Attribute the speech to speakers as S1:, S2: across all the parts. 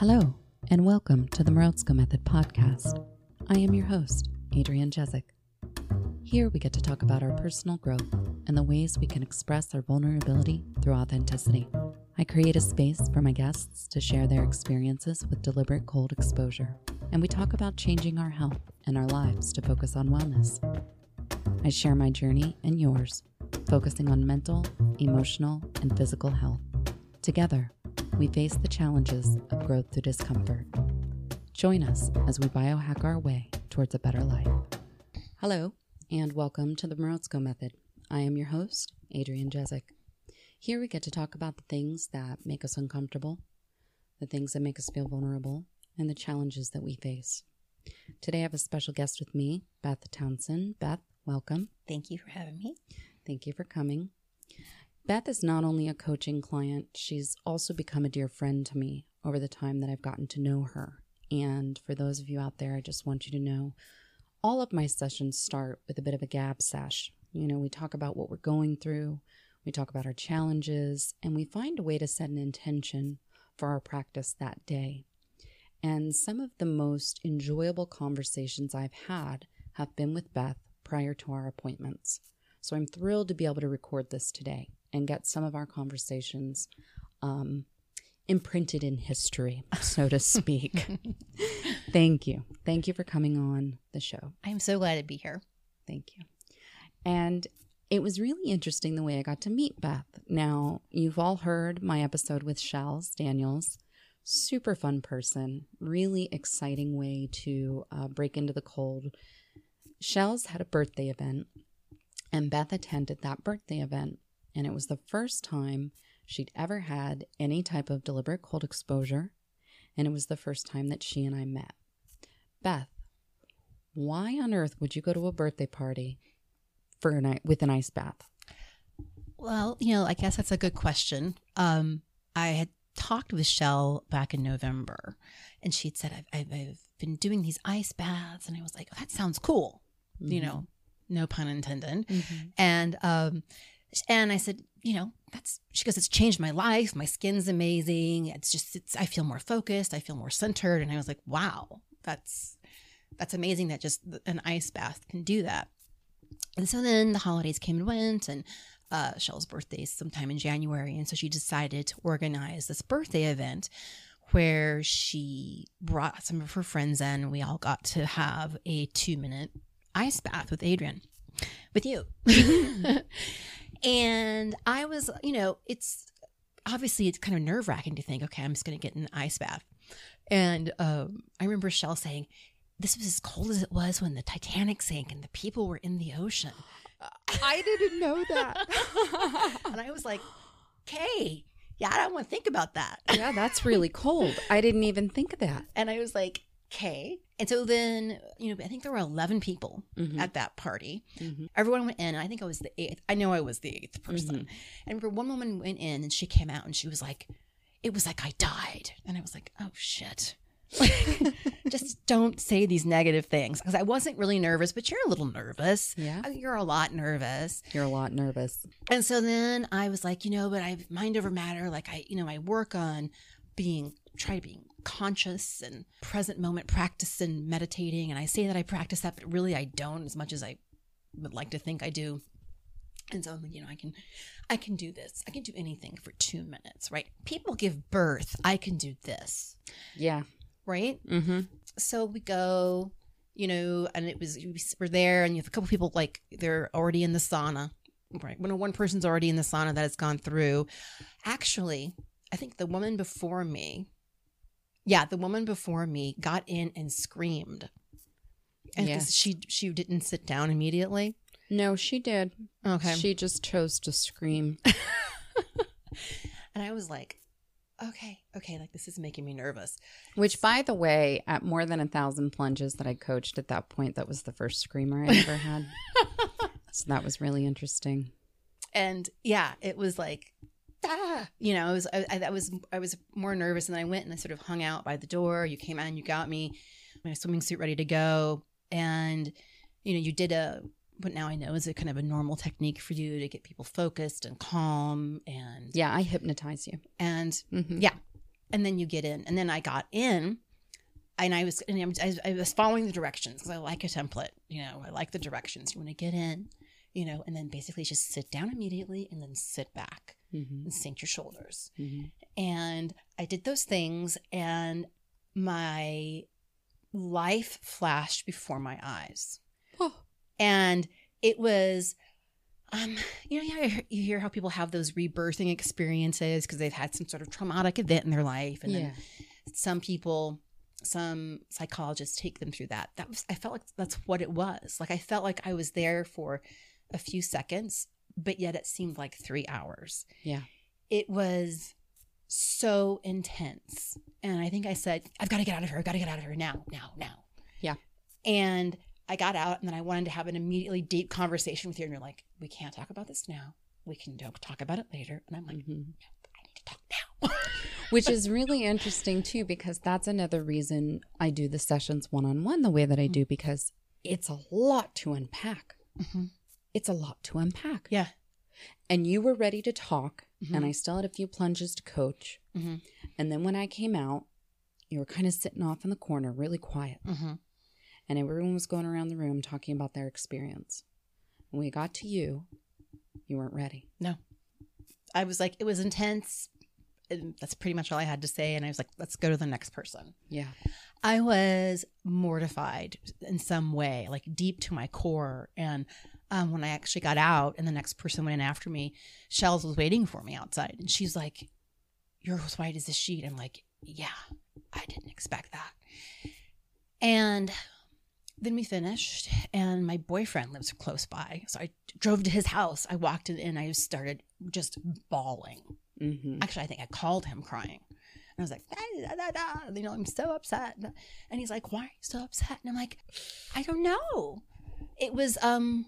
S1: Hello, and welcome to the Morozko Method podcast. I am your host, Adrienne Jezik. Here we get to talk about our personal growth and the ways we can express our vulnerability through authenticity. I create a space for my guests to share their experiences with deliberate cold exposure, and we talk about changing our health and our lives to focus on wellness. I share my journey and yours, focusing on mental, emotional, and physical health. Together, we face the challenges of growth through discomfort. Join us as we biohack our way towards a better life. Hello, and welcome to the Morozko Method. I am your host, Adrienne Jezik. Here we get to talk about the things that make us uncomfortable, the things that make us feel vulnerable, and the challenges that we face. Today I have a special guest with me, Beth Townsend. Beth, welcome.
S2: Thank you for having me.
S1: Thank you for coming. Beth is not only a coaching client, she's also become a dear friend to me over the time that I've gotten to know her. And for those of you out there, I just want you to know all of my sessions start with a bit of a gab sesh. You know, we talk about what we're going through, we talk about our challenges, and we find a way to set an intention for our practice that day. And some of the most enjoyable conversations I've had have been with Beth prior to our appointments. So I'm thrilled to be able to record this today and get some of our conversations um, imprinted in history, so to speak. Thank you. Thank you for coming on the show.
S2: I'm so glad to be here.
S1: Thank you. And it was really interesting the way I got to meet Beth. Now, you've all heard my episode with Shells Daniels. Super fun person, really exciting way to uh, break into the cold. Shells had a birthday event, and Beth attended that birthday event. And it was the first time she'd ever had any type of deliberate cold exposure. And it was the first time that she and I met. Beth, why on earth would you go to a birthday party for a night with an ice bath?
S2: Well, you know, I guess that's a good question. Um, I had talked with Shell back in November, and she'd said, I've, I've, I've been doing these ice baths. And I was like, oh, that sounds cool. Mm-hmm. You know, no pun intended. Mm-hmm. And, um, and I said, you know, that's, she goes, it's changed my life. My skin's amazing. It's just, it's, I feel more focused. I feel more centered. And I was like, wow, that's, that's amazing that just an ice bath can do that. And so then the holidays came and went, and uh, Shell's birthday is sometime in January. And so she decided to organize this birthday event where she brought some of her friends in. We all got to have a two minute ice bath with Adrienne, with you. and I was, you know, it's obviously it's kind of nerve wracking to think, okay, I'm just going to get an ice bath. And um, I remember Shell saying, this was as cold as it was when the Titanic sank and the people were in the ocean.
S1: I didn't know that.
S2: and I was like, okay, yeah, I don't want to think about that.
S1: yeah, that's really cold. I didn't even think of that.
S2: And I was like, okay. And so then, you know, I think there were 11 people mm-hmm. at that party. Mm-hmm. Everyone went in. I think I was the eighth. I know I was the eighth person. Mm-hmm. And for one woman went in and she came out and she was like, it was like I died. And I was like, oh shit. just don't say these negative things because I wasn't really nervous, but you're a little nervous.
S1: Yeah. Uh,
S2: you're a lot nervous.
S1: You're a lot nervous.
S2: And so then I was like, you know, but I mind over matter. Like I, you know, I work on being, try to be conscious and present moment practice and meditating. And I say that I practice that, but really I don't as much as I would like to think I do. And so, you know, I can, I can do this. I can do anything for two minutes, right? People give birth. I can do this.
S1: Yeah
S2: right? Mm-hmm. So we go, you know, and it was we were there, and you have a couple people like they're already in the sauna, right? When one person's already in the sauna that has gone through. Actually, I think the woman before me, yeah, the woman before me got in and screamed, and yes. she she didn't sit down immediately.
S1: No, she did.
S2: Okay,
S1: she just chose to scream.
S2: and I was like, okay, okay, like this is making me nervous.
S1: Which, by the way, at more than a thousand plunges that I coached at that point, that was the first screamer I ever had. so that was really interesting.
S2: And yeah, it was like, ah, you know, I was, I, I, was, I was more nervous, and then I went and I sort of hung out by the door. You came out, you got me, my swimming suit ready to go, and you know, you did a what now I know is a kind of a normal technique for you to get people focused and calm and
S1: yeah, I hypnotize you.
S2: And mm-hmm. yeah. and then you get in. And then I got in, and I was and I was, I was following the directions because I like a template. You know, I like the directions. You want to get in, you know, and then basically just sit down immediately and then sit back
S1: Mm-hmm.
S2: and sink your shoulders.
S1: Mm-hmm.
S2: And I did those things, and my life flashed before my eyes.
S1: Oh.
S2: And it was, um, you know, yeah, you hear- you hear how people have those rebirthing experiences because they've had some sort of traumatic event in their life, and
S1: yeah.
S2: then some people, some psychologists take them through that. That was, I felt like that's what it was. Like I felt like I was there for a few seconds, but yet it seemed like three hours.
S1: Yeah.
S2: It was so intense. And I think I said, I've got to get out of here. I've got to get out of here now, now, now.
S1: Yeah.
S2: And I got out and then I wanted to have an immediately deep conversation with you. And you're like, we can't talk about this now. We can talk about it later. And I'm like,
S1: Mhm.
S2: I need to talk now.
S1: Which is really interesting too, because that's another reason I do the sessions one on one the way that I do, because it's a lot to unpack.
S2: Mhm.
S1: It's a lot to unpack.
S2: Yeah.
S1: And you were ready to talk,
S2: Mhm.
S1: and I still had a few plunges to coach.
S2: Mhm.
S1: And then when I came out, you were kind of sitting off in the corner, really quiet.
S2: Mm-hmm.
S1: And everyone was going around the room talking about their experience. When we got to you, you weren't ready. No.
S2: I was like, it was intense. And that's pretty much all I had to say. And I was like, let's go to the next person.
S1: Yeah.
S2: I was mortified in some way, like deep to my core. And um, when I actually got out and the next person went in after me, Shells was waiting for me outside. And she's like, You're as white as a sheet. I'm like, Yeah, I didn't expect that. And then we finished, and my boyfriend lives close by. So I drove to his house. I walked in and I started just bawling.
S1: Mm-hmm.
S2: Actually, I think I called him crying. And I was like, "Da, da, da, da," you know, I'm so upset. And he's like, why are you so upset? And I'm like, I don't know. It was, um,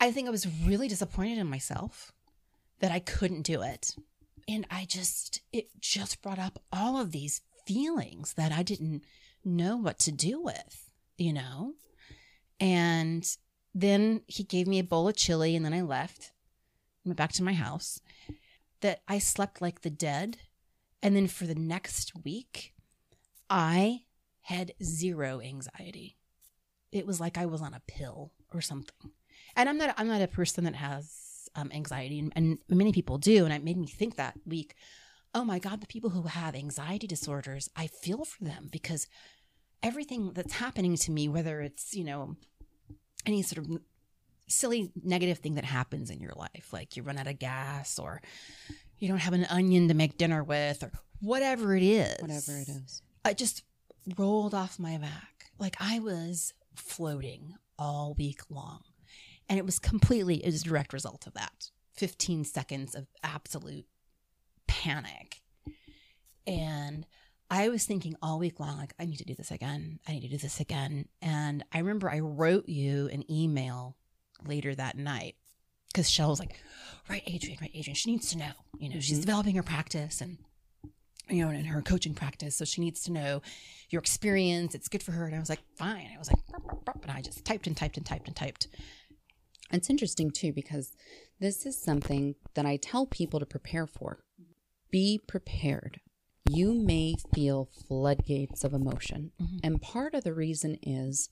S2: I think I was really disappointed in myself that I couldn't do it. And I just, it just brought up all of these feelings that I didn't know what to do with, you know? And then he gave me a bowl of chili and then I left, went back to my house. That I slept like the dead. And then for the next week, I had zero anxiety. It was like I was on a pill or something. And I'm not I'm not a person that has um, anxiety, and, and many people do. And it made me think that week, oh my God, the people who have anxiety disorders, I feel for them because everything that's happening to me, whether it's you know any sort of silly negative thing that happens in your life, like you run out of gas or you don't have an onion to make dinner with or whatever it is.
S1: Whatever it is.
S2: I just rolled off my back. Like I was floating all week long. And it was completely, it was a direct result of that. 15 seconds of absolute panic. And I was thinking all week long, like, I need to do this again. I need to do this again. And I remember I wrote you an email later that night because Shell was like, right, Adrienne, right, Adrienne. She needs to know, you know, she's
S1: Mhm.
S2: developing her practice and, you know, in her coaching practice. So she needs to know your experience. It's good for her. And I was like, fine. I was like, "Burp, burp, burp," and I just typed and typed and typed and typed.
S1: It's interesting too because this is something that I tell people to prepare for. Be prepared. You may feel floodgates of emotion.
S2: Mhm.
S1: And part of the reason is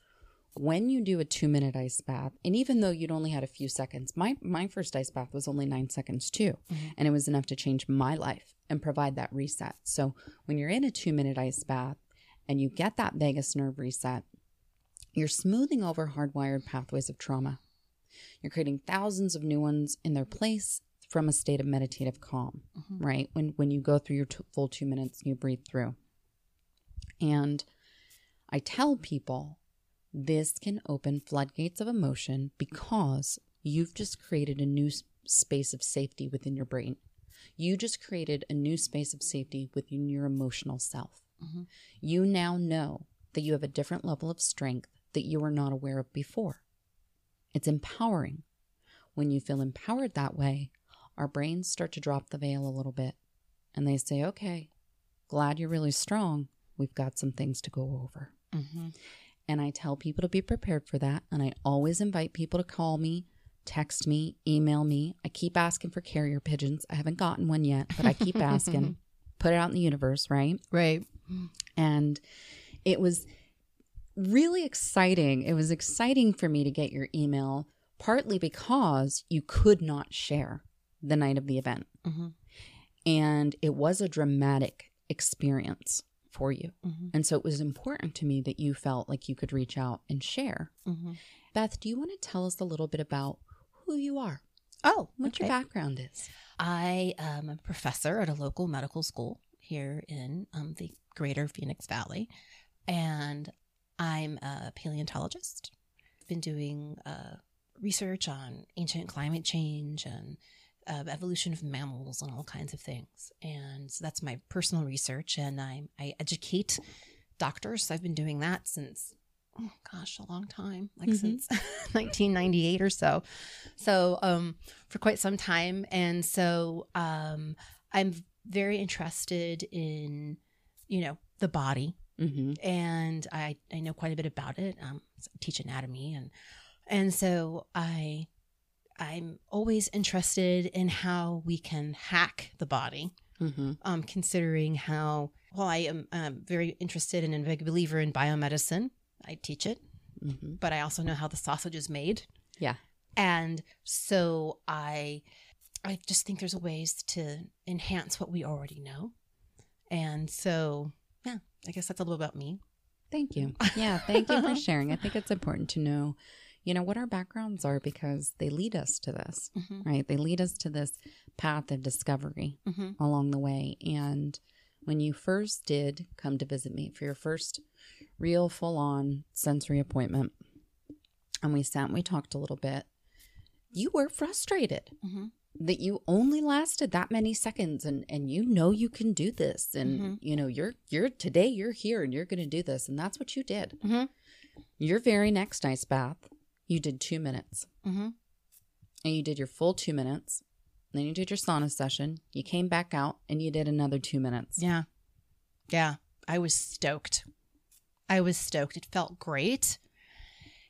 S1: when you do a two minute ice bath, and even though you'd only had a few seconds, my, my first ice bath was only nine seconds too.
S2: Mhm.
S1: And it was enough to change my life and provide that reset. So when you're in a two minute ice bath and you get that vagus nerve reset, you're smoothing over hardwired pathways of trauma. You're creating thousands of new ones in their place from a state of meditative calm,
S2: Mhm.
S1: right? When when you go through your t- full 2 minutes and you breathe through. And I tell people this can open floodgates of emotion because you've just created a new space of safety within your brain. You just created a new space of safety within your emotional self.
S2: Mhm.
S1: You now know that you have a different level of strength that you were not aware of before. It's empowering. When you feel empowered that way, our brains start to drop the veil a little bit and they say, okay, glad you're really strong. We've got some things to go over.
S2: Mhm.
S1: And I tell people to be prepared for that. And I always invite people to call me, text me, email me. I keep asking for carrier pigeons. I haven't gotten one yet, but I keep asking. put it out in the universe, right?
S2: Right.
S1: And it was really exciting. It was exciting for me to get your email, partly because you could not share the night of the event.
S2: Mm-hmm.
S1: And it was a dramatic experience for you.
S2: Mm-hmm.
S1: And so it was important to me that you felt like you could reach out and share.
S2: Mm-hmm.
S1: Beth, do you want to tell us a little bit about who you are?
S2: Oh,
S1: What your background is?
S2: I am a professor at a local medical school here in um, the greater Phoenix Valley, and I'm a paleontologist. I've been doing uh, research on ancient climate change and uh, evolution of mammals and all kinds of things. And so that's my personal research, and I, I educate doctors. I've been doing that since, oh gosh, a long time, like
S1: Mhm.
S2: since 1998 or so. So, um, for quite some time. And so, um, I'm very interested in, you know, the body
S1: Mm-hmm.
S2: and I, I know quite a bit about it. Um, I teach anatomy and and so I I'm always interested in how we can hack the body.
S1: Mm-hmm.
S2: Um, considering how well I am um, very interested and a big believer in biomedicine. I teach it,
S1: Mm-hmm.
S2: but I also know how the sausage is made.
S1: Yeah.
S2: and so I I just think there's ways to enhance what we already know, and so yeah, I guess that's a little about me.
S1: Thank you. Yeah, thank you for sharing. I think it's important to know, you know, what our backgrounds are because they lead us to this,
S2: Mm-hmm.
S1: right? They lead us to this path of discovery
S2: Mm-hmm.
S1: along the way. And when you first did come to visit me for your first real full on sensory appointment, and we sat and we talked a little bit, you were frustrated
S2: Mm-hmm.
S1: That you only lasted that many seconds and and you know you can do this and
S2: Mhm.
S1: you know you're you're today you're here and you're going to do this and that's what you did
S2: Mhm.
S1: your very next ice bath you did two minutes
S2: Mm-hmm.
S1: and you did your full two minutes then you did your sauna session you came back out and you did another two minutes
S2: Yeah. Yeah. I was stoked. I was stoked. It felt great.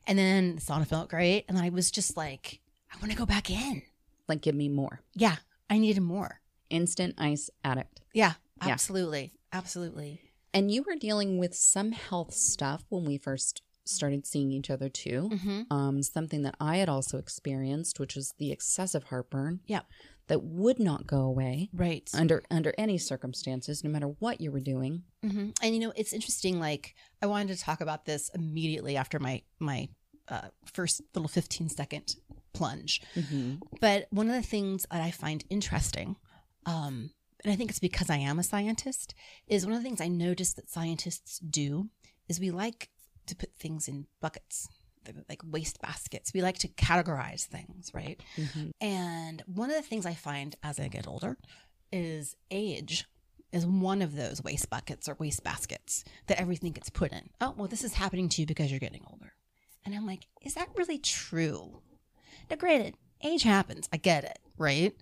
S2: And then the sauna felt great. And I was just like, I want to go back in.
S1: Like give me more
S2: Yeah. I needed more.
S1: instant ice addict
S2: Yeah.
S1: Yeah.
S2: Absolutely. Absolutely.
S1: and you were dealing with some health stuff when we first started seeing each other too
S2: Mm-hmm.
S1: um, something that I had also experienced, which was the excessive heartburn.
S2: Yeah.
S1: That would not go away
S2: Right.
S1: under under any circumstances, no matter what you were doing.
S2: Mm-hmm. And you know, it's interesting. Like, I wanted to talk about this immediately after my my uh, first little fifteen second plunge.
S1: Mm-hmm.
S2: But one of the things that I find interesting, um, and I think it's because I am a scientist, is one of the things I notice that scientists do is we like to put things in buckets, like waste baskets. We like to categorize things, right?
S1: Mm-hmm.
S2: And one of the things I find as I get older is age is one of those waste buckets or waste baskets that everything gets put in. Oh, well, this is happening to you because you're getting older. And I'm like, is that really true? Now, granted, age happens. I get it, right?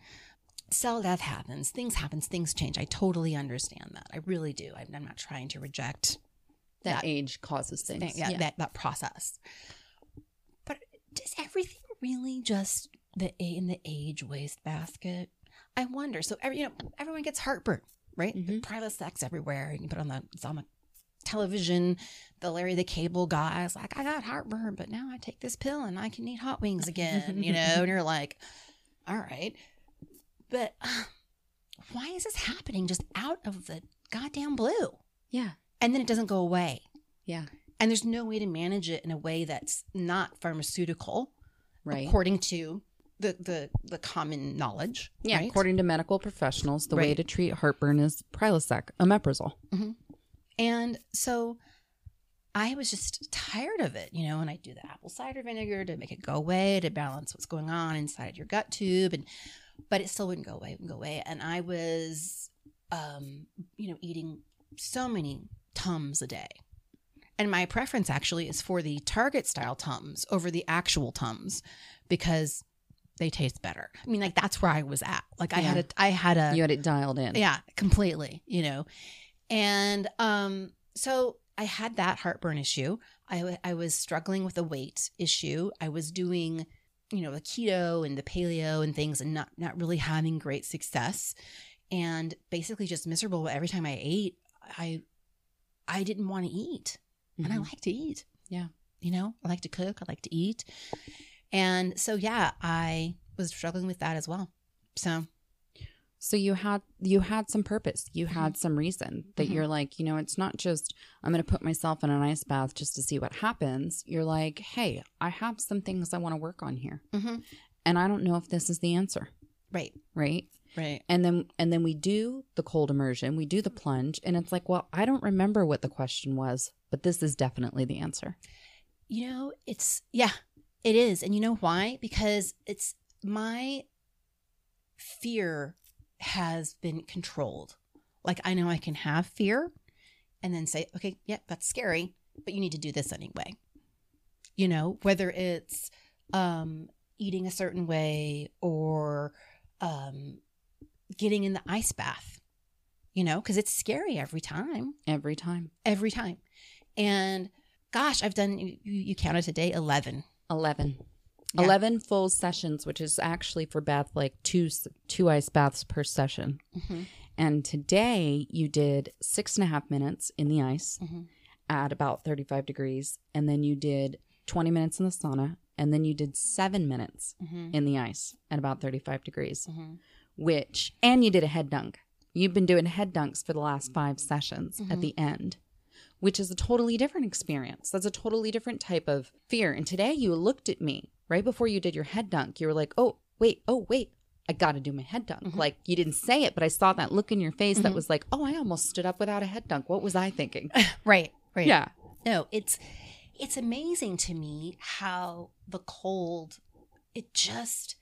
S2: Cell death happens. Things happens. Things change. I totally understand that. I really do. I'm, I'm not trying to reject
S1: That,
S2: That-
S1: age causes things.
S2: thing- yeah, that that process. But does everything really just the a- in the age waste basket? I wonder. So every you know everyone gets heartburn, right? The
S1: Mhm.
S2: Prilosec everywhere. You can put on the it's on the television. The Larry the Cable guy is like, I got heartburn, but now I take this pill and I can eat hot wings again. You know, and you're like, all right, but uh, why is this happening just out of the goddamn blue?
S1: yeah.
S2: And then it doesn't go away
S1: Yeah.
S2: and there's no way to manage it in a way that's not pharmaceutical
S1: Right.
S2: according to the the the common knowledge
S1: yeah.
S2: right?
S1: According to medical professionals, the way to treat heartburn is Prilosec, omeprazole.
S2: And so i was just tired of it you know and i do the apple cider vinegar to make it go away to balance what's going on inside your gut tube and but it still wouldn't go away wouldn't go away. And i was um you know eating so many tums a day. And my preference actually is for the target style tums over the actual tums because they taste better. I mean like that's where i was at. Like i had a i had a
S1: You had it dialed in.
S2: yeah, completely, you know. And um so I had that heartburn issue. I w- I was struggling with a weight issue. I was doing, you know, the keto and the paleo and things and not not really having great success. and basically just miserable every time I ate. I I didn't want to eat. And I
S1: Mhm.
S2: like to eat.
S1: Yeah.
S2: You know, I like to cook, I like to eat. And so yeah, I was struggling with that as well. So
S1: So you had you had some purpose. You
S2: Mm-hmm.
S1: had some reason that
S2: Mhm.
S1: you're like, you know, it's not just I'm going to put myself in an ice bath just to see what happens. You're like, "Hey, I have some things I want to work on here."
S2: Mhm.
S1: And I don't know if this is the answer,
S2: right,
S1: right?
S2: right.
S1: And then and then we do the cold immersion, we do the plunge, and it's like, "Well, I don't remember what the question was, but this is definitely the answer."
S2: You know, it's yeah, it is. And you know why? Because it's my fear has been controlled. Like I know I can have fear and then say, okay, yeah, that's scary, but you need to do this anyway. You know, whether it's um eating a certain way or um getting in the ice bath. You know, because it's scary every time
S1: Every time.
S2: every time. And gosh, I've done you, you counted today 11.
S1: 11.
S2: Yeah.
S1: 11 full sessions, which is actually for bath like two two ice baths per session.
S2: Mhm.
S1: And today you did six and a half minutes in the ice
S2: Mhm.
S1: at about 35 degrees. And then you did 20 minutes in the sauna. And then you did seven minutes
S2: Mhm.
S1: in the ice at about 35 degrees,
S2: Mhm.
S1: which, and you did a head dunk. You've been doing head dunks for the last five sessions at the end, which is a totally different experience. That's a totally different type of fear. And today you looked at me right before you did your head dunk. You were like, oh, wait, oh, wait. I got to do my head dunk.
S2: Mhm.
S1: Like you didn't say it, but I saw that look in your face that
S2: Mhm.
S1: was like, oh, I almost stood up without a head dunk. What was I thinking?
S2: Right, right.
S1: yeah.
S2: No, it's it's amazing to me how the cold it just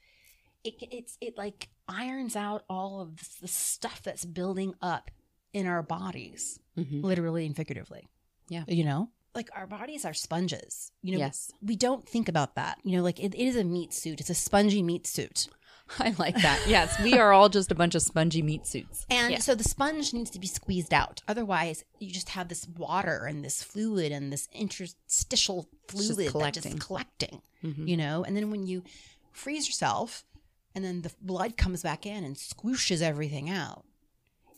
S2: it it's it like irons out all of the stuff that's building up in our bodies,
S1: Mhm.
S2: literally and figuratively.
S1: Yeah.
S2: You know? Like our bodies are sponges. You know,
S1: yes.
S2: we don't think about that. You know, like it, it is a meat suit. It's a spongy meat suit.
S1: I like that. Yes. We are all just a bunch of spongy meat suits.
S2: And
S1: Yeah.
S2: so the sponge needs to be squeezed out. Otherwise, you just have this water and this fluid and this interstitial
S1: It's just
S2: fluid that
S1: collecting.
S2: just collecting,
S1: Mhm.
S2: you know? And then when you freeze yourself and then the blood comes back in and squooshes everything out,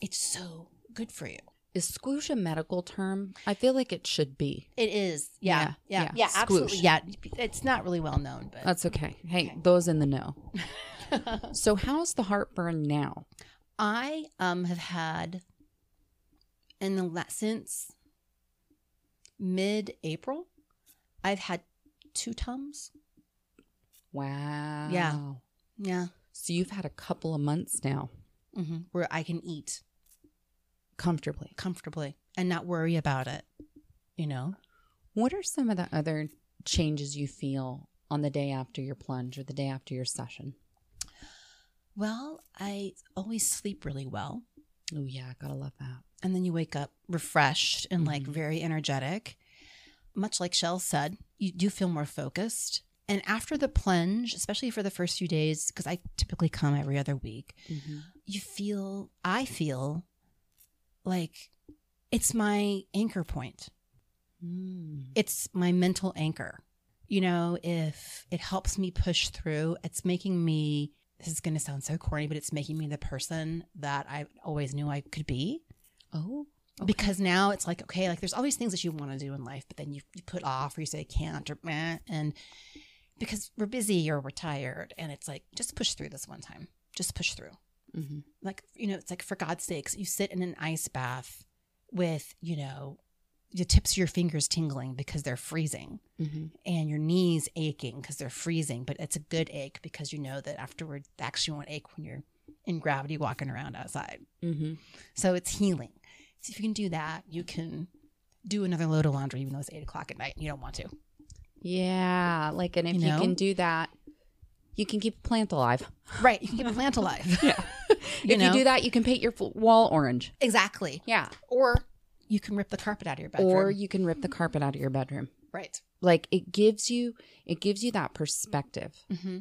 S2: it's so good for you.
S1: Is squoosh a medical term? I feel like it should be.
S2: It is. Yeah.
S1: Yeah,
S2: Yeah.
S1: yeah.
S2: Yeah. absolutely. Yeah. It's not really well known, but
S1: That's okay. Hey,
S2: Okay.
S1: those in the know. So, how's the heartburn now?
S2: I um have had in the la- since mid April, I've had two tums.
S1: Wow.
S2: Yeah, Yeah.
S1: So, you've had a couple of months now
S2: hmm where I can eat
S1: comfortably.
S2: comfortably and not worry about it. You know,
S1: What are some of the other changes you feel on the day after your plunge or the day after your session?
S2: well, I always sleep really well,
S1: Oh, yeah. I gotta love that.
S2: and then you wake up refreshed and like
S1: Mhm.
S2: very energetic. Much like Shell said, you do feel more focused. And after the plunge, especially for the first few days, because I typically come every other week, you feel i feel like it's my anchor point.
S1: Mm.
S2: it's my mental anchor. You know if it helps me push through it's making me this is going to sound so corny but it's making me the person that i always knew i could be.
S1: Oh, okay.
S2: because now it's like okay like there's all these things that you want to do in life but then you, you put off or you say i can't or meh, and because we're busy or we're tired and it's like just push through this one time. Just push through
S1: Mhm.
S2: like you know it's like for god's sakes you sit in an ice bath with you know the tips of your fingers tingling because they're freezing
S1: Mhm.
S2: and your knees aching because they're freezing but it's a good ache because you know that afterward actually won't ache when you're in gravity walking around outside
S1: Mhm.
S2: so it's healing so if you can do that you can do another load of laundry even though it's eight o'clock at night and you don't want to
S1: Yeah. Like, and if
S2: You
S1: you, can do that, you can keep a plant alive.
S2: right you can keep a plant alive
S1: Yeah.
S2: You
S1: if
S2: know?
S1: you do that, you can paint your wall orange.
S2: exactly
S1: Yeah.
S2: or you can rip the carpet out of your bedroom
S1: Or you can rip the carpet out of your bedroom.
S2: right
S1: Like it gives you it gives you that perspective
S2: mm-hmm.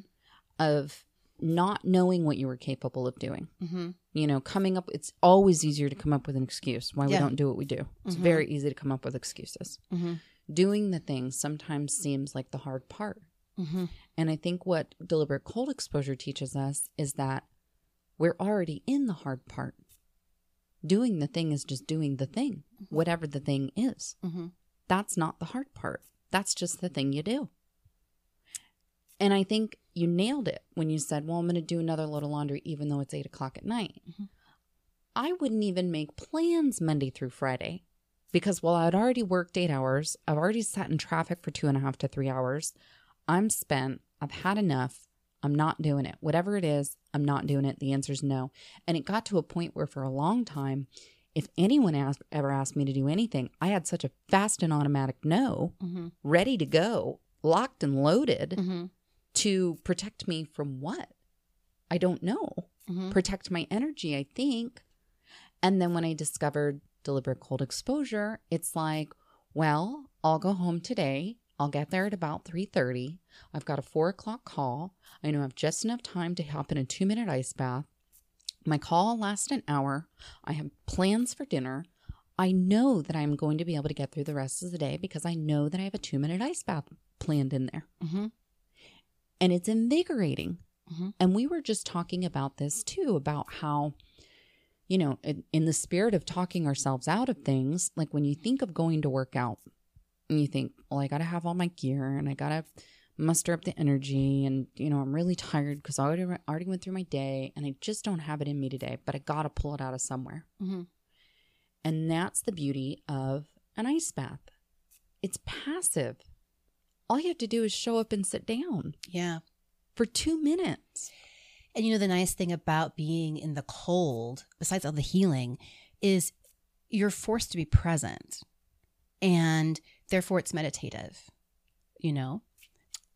S1: of not knowing what you were capable of doing.
S2: Mm-hmm.
S1: You know, coming up it's always easier to come up with an excuse why we don't do what we do. It's
S2: Mhm.
S1: very easy to come up with excuses.
S2: Mm-hmm.
S1: Doing the things sometimes seems like the hard part.
S2: Mm-hmm.
S1: And I think what deliberate cold exposure teaches us is that we're already in the hard part. Doing the thing is just doing the thing, whatever the thing is.
S2: Mm-hmm.
S1: That's not the hard part. That's just the thing you do. And I think you nailed it when you said, Well, I'm going to do another load of laundry even though it's eight o'clock at night.
S2: Mhm.
S1: I wouldn't even make plans Monday through Friday because while I'd already worked eight hours, I've already sat in traffic for two and a half to three hours. I'm spent. I've had enough. I'm not doing it. Whatever it is, I'm not doing it. The answer is no. And it got to a point where for a long time, if anyone asked, ever asked me to do anything, I had such a fast and automatic no,
S2: Mm-hmm.
S1: ready to go, locked and loaded
S2: Mm-hmm.
S1: to protect me from what? I don't know.
S2: Mm-hmm.
S1: Protect my energy, I think. And then when I discovered deliberate cold exposure, it's like, well, I'll go home today. I'll get there at about 3:30. I've got a four o'clock call. I know I have just enough time to hop in a two minute ice bath. My call lasts an hour. I have plans for dinner. I know that I'm going to be able to get through the rest of the day because I know that I have a two minute ice bath planned in there
S2: Mm-hmm.
S1: and it's invigorating.
S2: Mhm.
S1: And we were just talking about this too about how, you know, in, in the spirit of talking ourselves out of things, like when you think of going to work out and you think, well, I got to have all my gear and I got to muster up the energy and, you know, I'm really tired because I already, already went through my day and I just don't have it in me today, but I got to pull it out of somewhere.
S2: Mm-hmm.
S1: And that's the beauty of an ice bath. It's passive. All you have to do is show up and sit down
S2: Yeah.
S1: for two minutes.
S2: And you know, the nice thing about being in the cold, besides all the healing, is you're forced to be present. And therefore, it's meditative, you know?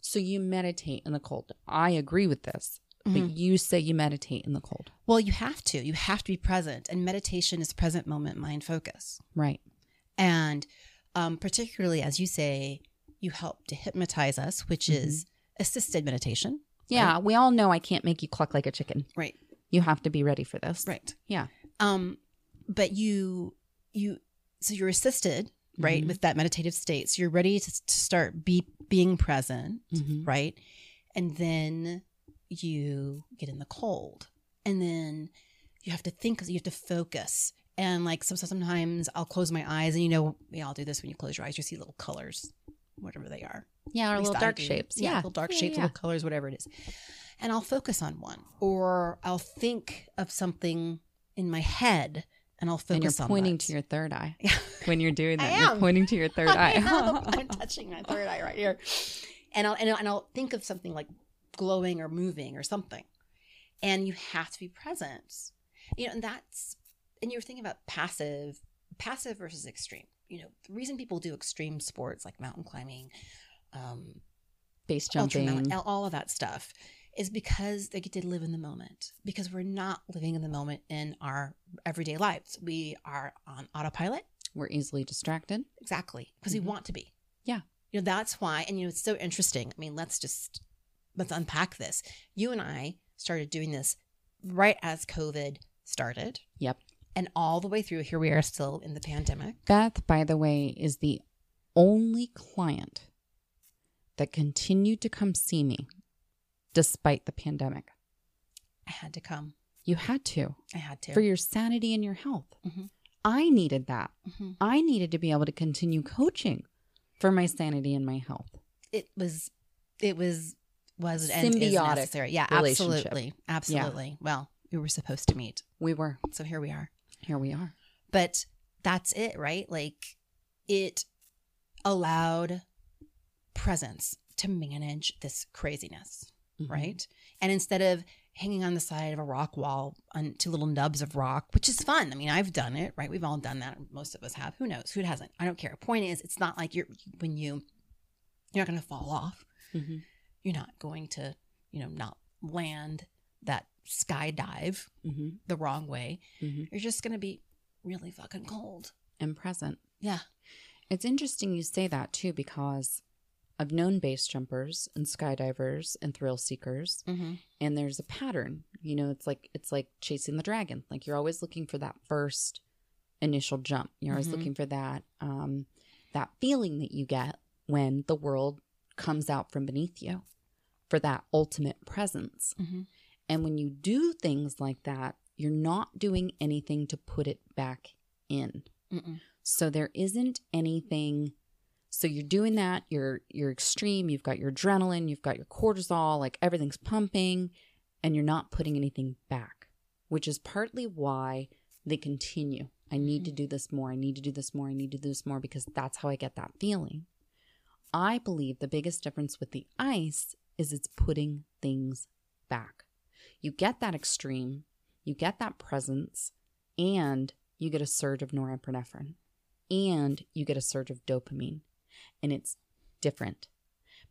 S1: So you meditate in the cold. I agree with this, but
S2: Mhm.
S1: you say you meditate in the cold.
S2: Well, you have to. You have to be present. And meditation is present moment mind focus.
S1: Right.
S2: And um, particularly, as you say, you help to hypnotize us, which is assisted meditation.
S1: Yeah, we all know I can't make you cluck like a chicken.
S2: Right.
S1: You have to be ready for this.
S2: Right.
S1: Yeah.
S2: Um, but you you so you're assisted right
S1: Mhm.
S2: with that meditative state. So you're ready to, to start be being present,
S1: Mhm.
S2: right? And then you get in the cold, and then you have to think. You have to focus. And like so, so sometimes I'll close my eyes, and you know, we all do this when you close your eyes. You see little colors, whatever they are.
S1: Yeah,
S2: least
S1: little dark shapes.
S2: Yeah,
S1: Yeah.
S2: little dark
S1: Yeah,
S2: shapes,
S1: yeah.
S2: little colors, whatever it is. And I'll focus on one, or I'll think of something in my head, and I'll focus
S1: And you're pointing to your third eye
S2: Yeah.
S1: when you're doing that. You're pointing to your third eye.
S2: I am. I'm touching my third eye right here, and I'll, and I'll and I'll think of something like glowing or moving or something, and you have to be present. You know, and that's and you're thinking about passive, passive versus extreme. You know, the reason people do extreme sports like mountain climbing, um,
S1: Base jumping.
S2: all of that stuff is because they get to live in the moment because we're not living in the moment in our everyday lives we are on autopilot
S1: We're easily distracted.
S2: exactly because
S1: Mhm.
S2: we want to be
S1: Yeah.
S2: you know that's why and you know it's so interesting i mean let's just let's unpack this you and i started doing this right as covid started
S1: Yep.
S2: and all the way through here we are still in the pandemic
S1: Beth, by the way, is the only client that continued to come see me despite the pandemic.
S2: i had to come
S1: You had to
S2: i had to
S1: for your sanity and your health.
S2: Mhm.
S1: I needed that.
S2: Mhm.
S1: I needed to be able to continue coaching for my sanity and my health.
S2: it was it was was and
S1: Symbiotic
S2: necessary. Yeah, absolutely. Absolutely. Well, we were supposed to meet.
S1: We were.
S2: So here we are.
S1: Here we are.
S2: But that's it, right? Like it allowed presence to manage this craziness,
S1: Mhm.
S2: right? And instead of hanging on the side of a rock wall on two little nubs of rock, which is fun. I mean, I've done it, right? We've all done that. Most of us have. Who knows? Who hasn't? I don't care. Point is, it's not like you're when you you're not going to fall off.
S1: Mhm.
S2: You're not going to, you know, not land that skydive
S1: Mhm.
S2: the wrong way.
S1: Mhm.
S2: You're just going to be really fucking cold.
S1: And present.
S2: Yeah.
S1: It's interesting you say that too because I've known base jumpers and skydivers and thrill seekers
S2: Mm-hmm.
S1: and there's a pattern. You know, it's like it's like chasing the dragon. Like you're always looking for that first initial jump. You're always
S2: Mhm.
S1: looking for that um that feeling that you get when the world comes out from beneath you for that ultimate presence.
S2: Mm-hmm.
S1: And when you do things like that, you're not doing anything to put it back in.
S2: Mm-mm.
S1: So there isn't anything so you're doing that, you're you're extreme, you've got your adrenaline, you've got your cortisol, like everything's pumping and you're not putting anything back, which is partly why they continue. I need to mm-hmm. do this more. I need to do this more. I need to do this more because that's how I get that feeling. I believe the biggest difference with the ice is it's putting things back. You get that extreme, you get that presence, and you get a surge of norepinephrine, and you get a surge of dopamine. And it's different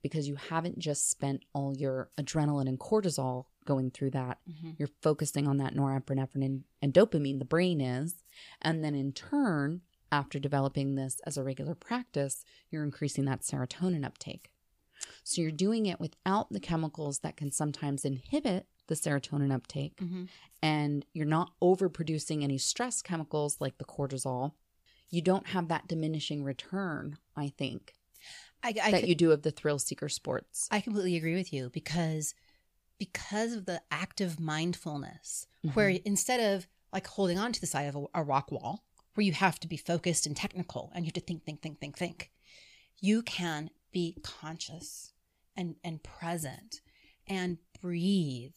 S1: because you haven't just spent all your adrenaline and cortisol going through that.
S2: Mm-hmm.
S1: You're focusing on that norepinephrine and, and dopamine, the brain is. And then in turn, after developing this as a regular practice, you're increasing that serotonin uptake. So you're doing it without the chemicals that can sometimes inhibit the serotonin uptake.
S2: Mm-hmm.
S1: And you're not overproducing any stress chemicals like the cortisol. You don't have that diminishing return, I think,
S2: I, I,
S1: that
S2: could-
S1: you do of the thrill seeker sports.
S2: I completely agree with you because because of the active mindfulness where mm-hmm. instead of like holding on to the side of a, a rock wall where you have to be focused and technical and you have to think think think think think you can be conscious and and present and breathe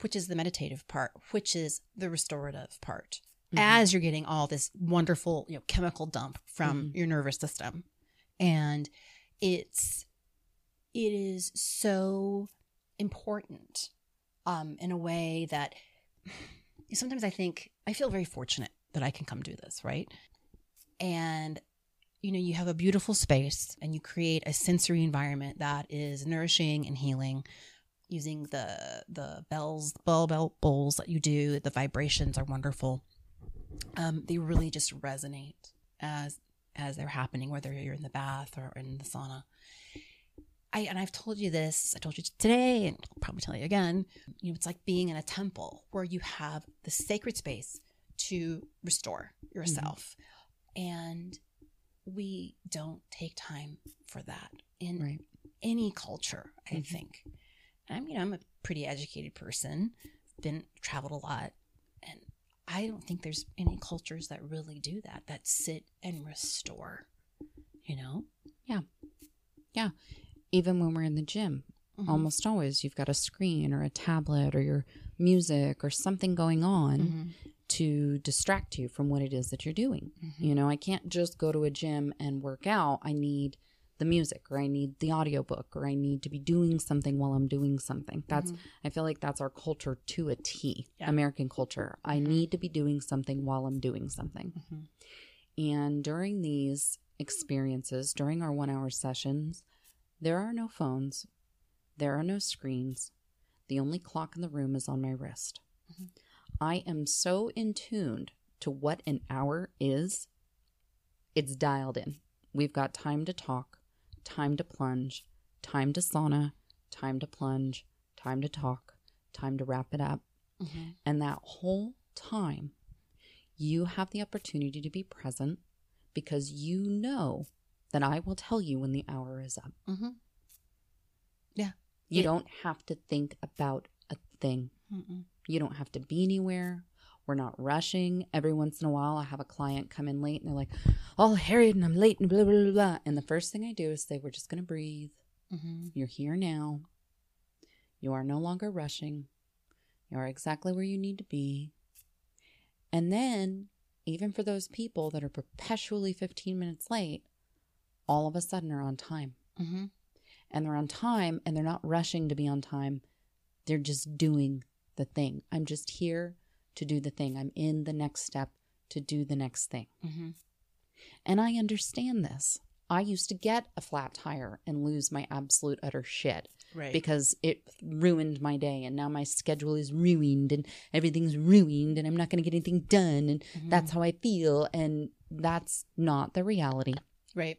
S2: which is the meditative part which is the restorative part
S1: Mhm.
S2: as you're getting all this wonderful you know chemical dump from
S1: Mhm.
S2: your nervous system and it's it is so important um in a way that sometimes i think i feel very fortunate that i can come do this right and you know you have a beautiful space and you create a sensory environment that is nourishing and healing using the the bells bell bell bowls that you do the vibrations are wonderful um, they really just resonate as as they're happening whether you're in the bath or in the sauna I, and I've told you this, I told you today, and I'll probably tell you again. You know, it's like being in a temple where you have the sacred space to restore yourself. And we don't take time for that in
S1: Right.
S2: any culture, I
S1: Mhm.
S2: think. I'm, you know, I'm a pretty educated person, been traveled a lot, I don't think there's any cultures that really do that, that sit and restore, you know? Yeah. Yeah.
S1: Even when we're in the gym,
S2: Mhm.
S1: almost always you've got a screen or a tablet or your music or something going on
S2: Mhm.
S1: to distract you from what it is that you're doing.
S2: Mhm.
S1: You know, I can't just go to a gym and work out. I need the music or I need the audiobook or I need to be doing something while I'm doing something. That's
S2: Mhm.
S1: I feel like that's our culture to a T.
S2: Yeah.
S1: American culture. I
S2: Mhm.
S1: need to be doing something while I'm doing something.
S2: Mhm.
S1: And during these experiences, during our 1-hour sessions, there are no phones. There are no screens. The only clock in the room is on my wrist.
S2: Mhm.
S1: I am so in tuned to what an hour is. It's dialed in. We've got time to talk, time to plunge, time to sauna, time to plunge, time to talk, time to wrap it up.
S2: Mhm.
S1: And that whole time, you have the opportunity to be present because you know that I will tell you when the hour is up.
S2: Mhm.
S1: You
S2: Yeah.
S1: don't have to think about a thing.
S2: Mm-mm.
S1: You don't have to be anywhere. We're not rushing. Every once in a while, I have a client come in late and they're like, all harried and I'm late and blah, blah, blah, blah. And the first thing I do is say, we're just going to breathe.
S2: Mhm.
S1: You're here now. You are no longer rushing. You are exactly where you need to be. And then, even for those people that are perpetually 15 minutes late, all of a sudden are on time.
S2: Mhm.
S1: And they're on time and they're not rushing to be on time. They're just doing the thing. I'm just here to do the thing. I'm in the next step to do the next thing.
S2: Mhm.
S1: And I understand this. I used to get a flat tire and lose my absolute utter shit
S2: Right.
S1: because it ruined my day and now my schedule is ruined and everything's ruined and I'm not going to get anything done and
S2: Mhm.
S1: that's how I feel and that's not the reality.
S2: right.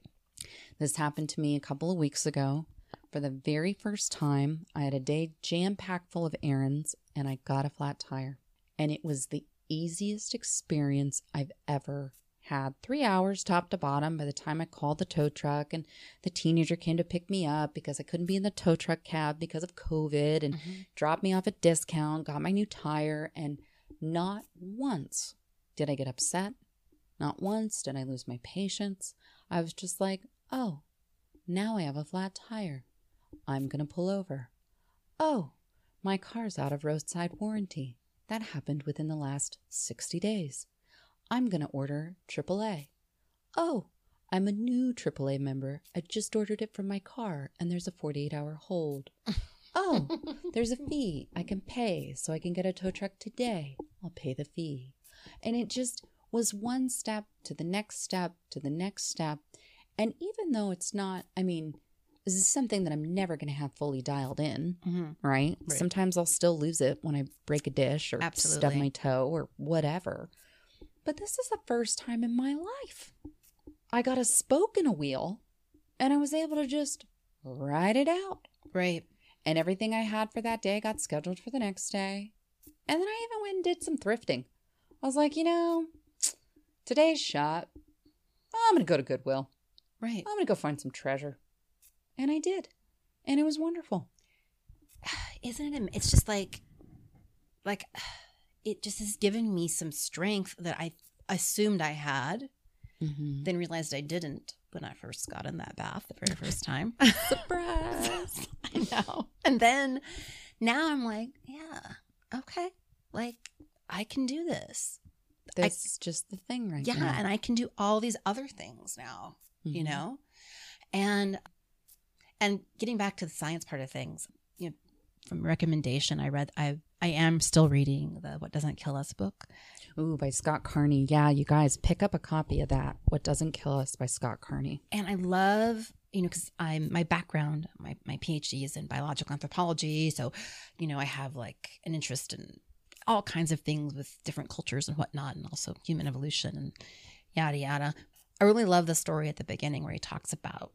S1: This happened to me a couple of weeks ago. For the very first time, I had a day jam packed full of errands and I got a flat tire. And it was the easiest experience I've ever had three hours top to bottom by the time I called the tow truck and the teenager came to pick me up because I couldn't be in the tow truck cab because of COVID and
S2: Mm-hmm.
S1: dropped me off at discount, got my new tire, and not once did I get upset. Not once did I lose my patience. I was just like, oh, now I have a flat tire. I'm going to pull over. Oh, my car's out of roadside warranty. That happened within the last 60 days. I'm going to order AAA. Oh, I'm a new AAA member. I just ordered it from my car and there's a 48 hour hold. Oh, there's a fee I can pay so I can get a tow truck today. I'll pay the fee. And it just was one step to the next step to the next step. And even though it's not, I mean, this is something that I'm never going to have fully dialed in,
S2: Mhm.
S1: right?
S2: Right.
S1: Sometimes I'll still lose it when I break a dish or stub my toe or whatever. But this is the first time in my life I got a spoke in a wheel and I was able to just ride it out.
S2: Right.
S1: And everything I had for that day got scheduled for the next day. And then I even went and did some thrifting. I was like, you know, today's shot. I'm going to go to Goodwill.
S2: Right.
S1: I'm going to go find some treasure. And I did. And it was wonderful.
S2: Isn't it? It's just like, like, it just has given me some strength that I assumed I had,
S1: Mm-hmm.
S2: then realized I didn't when I first got in that bath the very first time.
S1: Surprise.
S2: I know. And then now I'm like, yeah, okay, like I can do this.
S1: This is just the thing right
S2: yeah,
S1: now.
S2: and I can do all these other things now. you
S1: Mhm.
S2: know and and getting back to the science part of things you know from recommendation i read i i am still reading the what doesn't kill us book
S1: Ooh, by Scott Carney. Yeah, you guys pick up a copy of that. What Doesn't Kill Us by Scott Carney.
S2: and i love you know because i'm my background my, my phd is in biological anthropology so you know i have like an interest in all kinds of things with different cultures and whatnot and also human evolution and yada yada i really love the story at the beginning where he talks about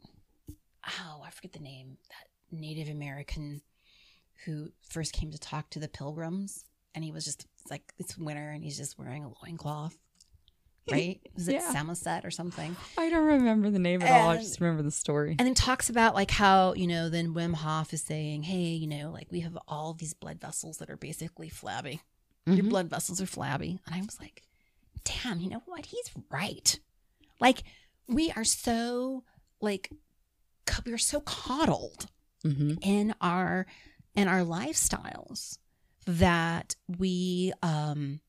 S2: oh i forget the name that native american who first came to talk to the pilgrims and he was just like it's winter and he's just wearing a loincloth right was it samoset or something
S1: I don't remember the name at all. I just remember the story.
S2: and then talks about like how you know then Wim Hof is saying, hey, you know, like we have all these blood vessels that are basically flabby. Your
S1: Mhm.
S2: blood vessels are flabby, and I was like, damn, you know what? He's right. Like we are so like we are so coddled
S1: Mhm.
S2: in our in our lifestyles that we um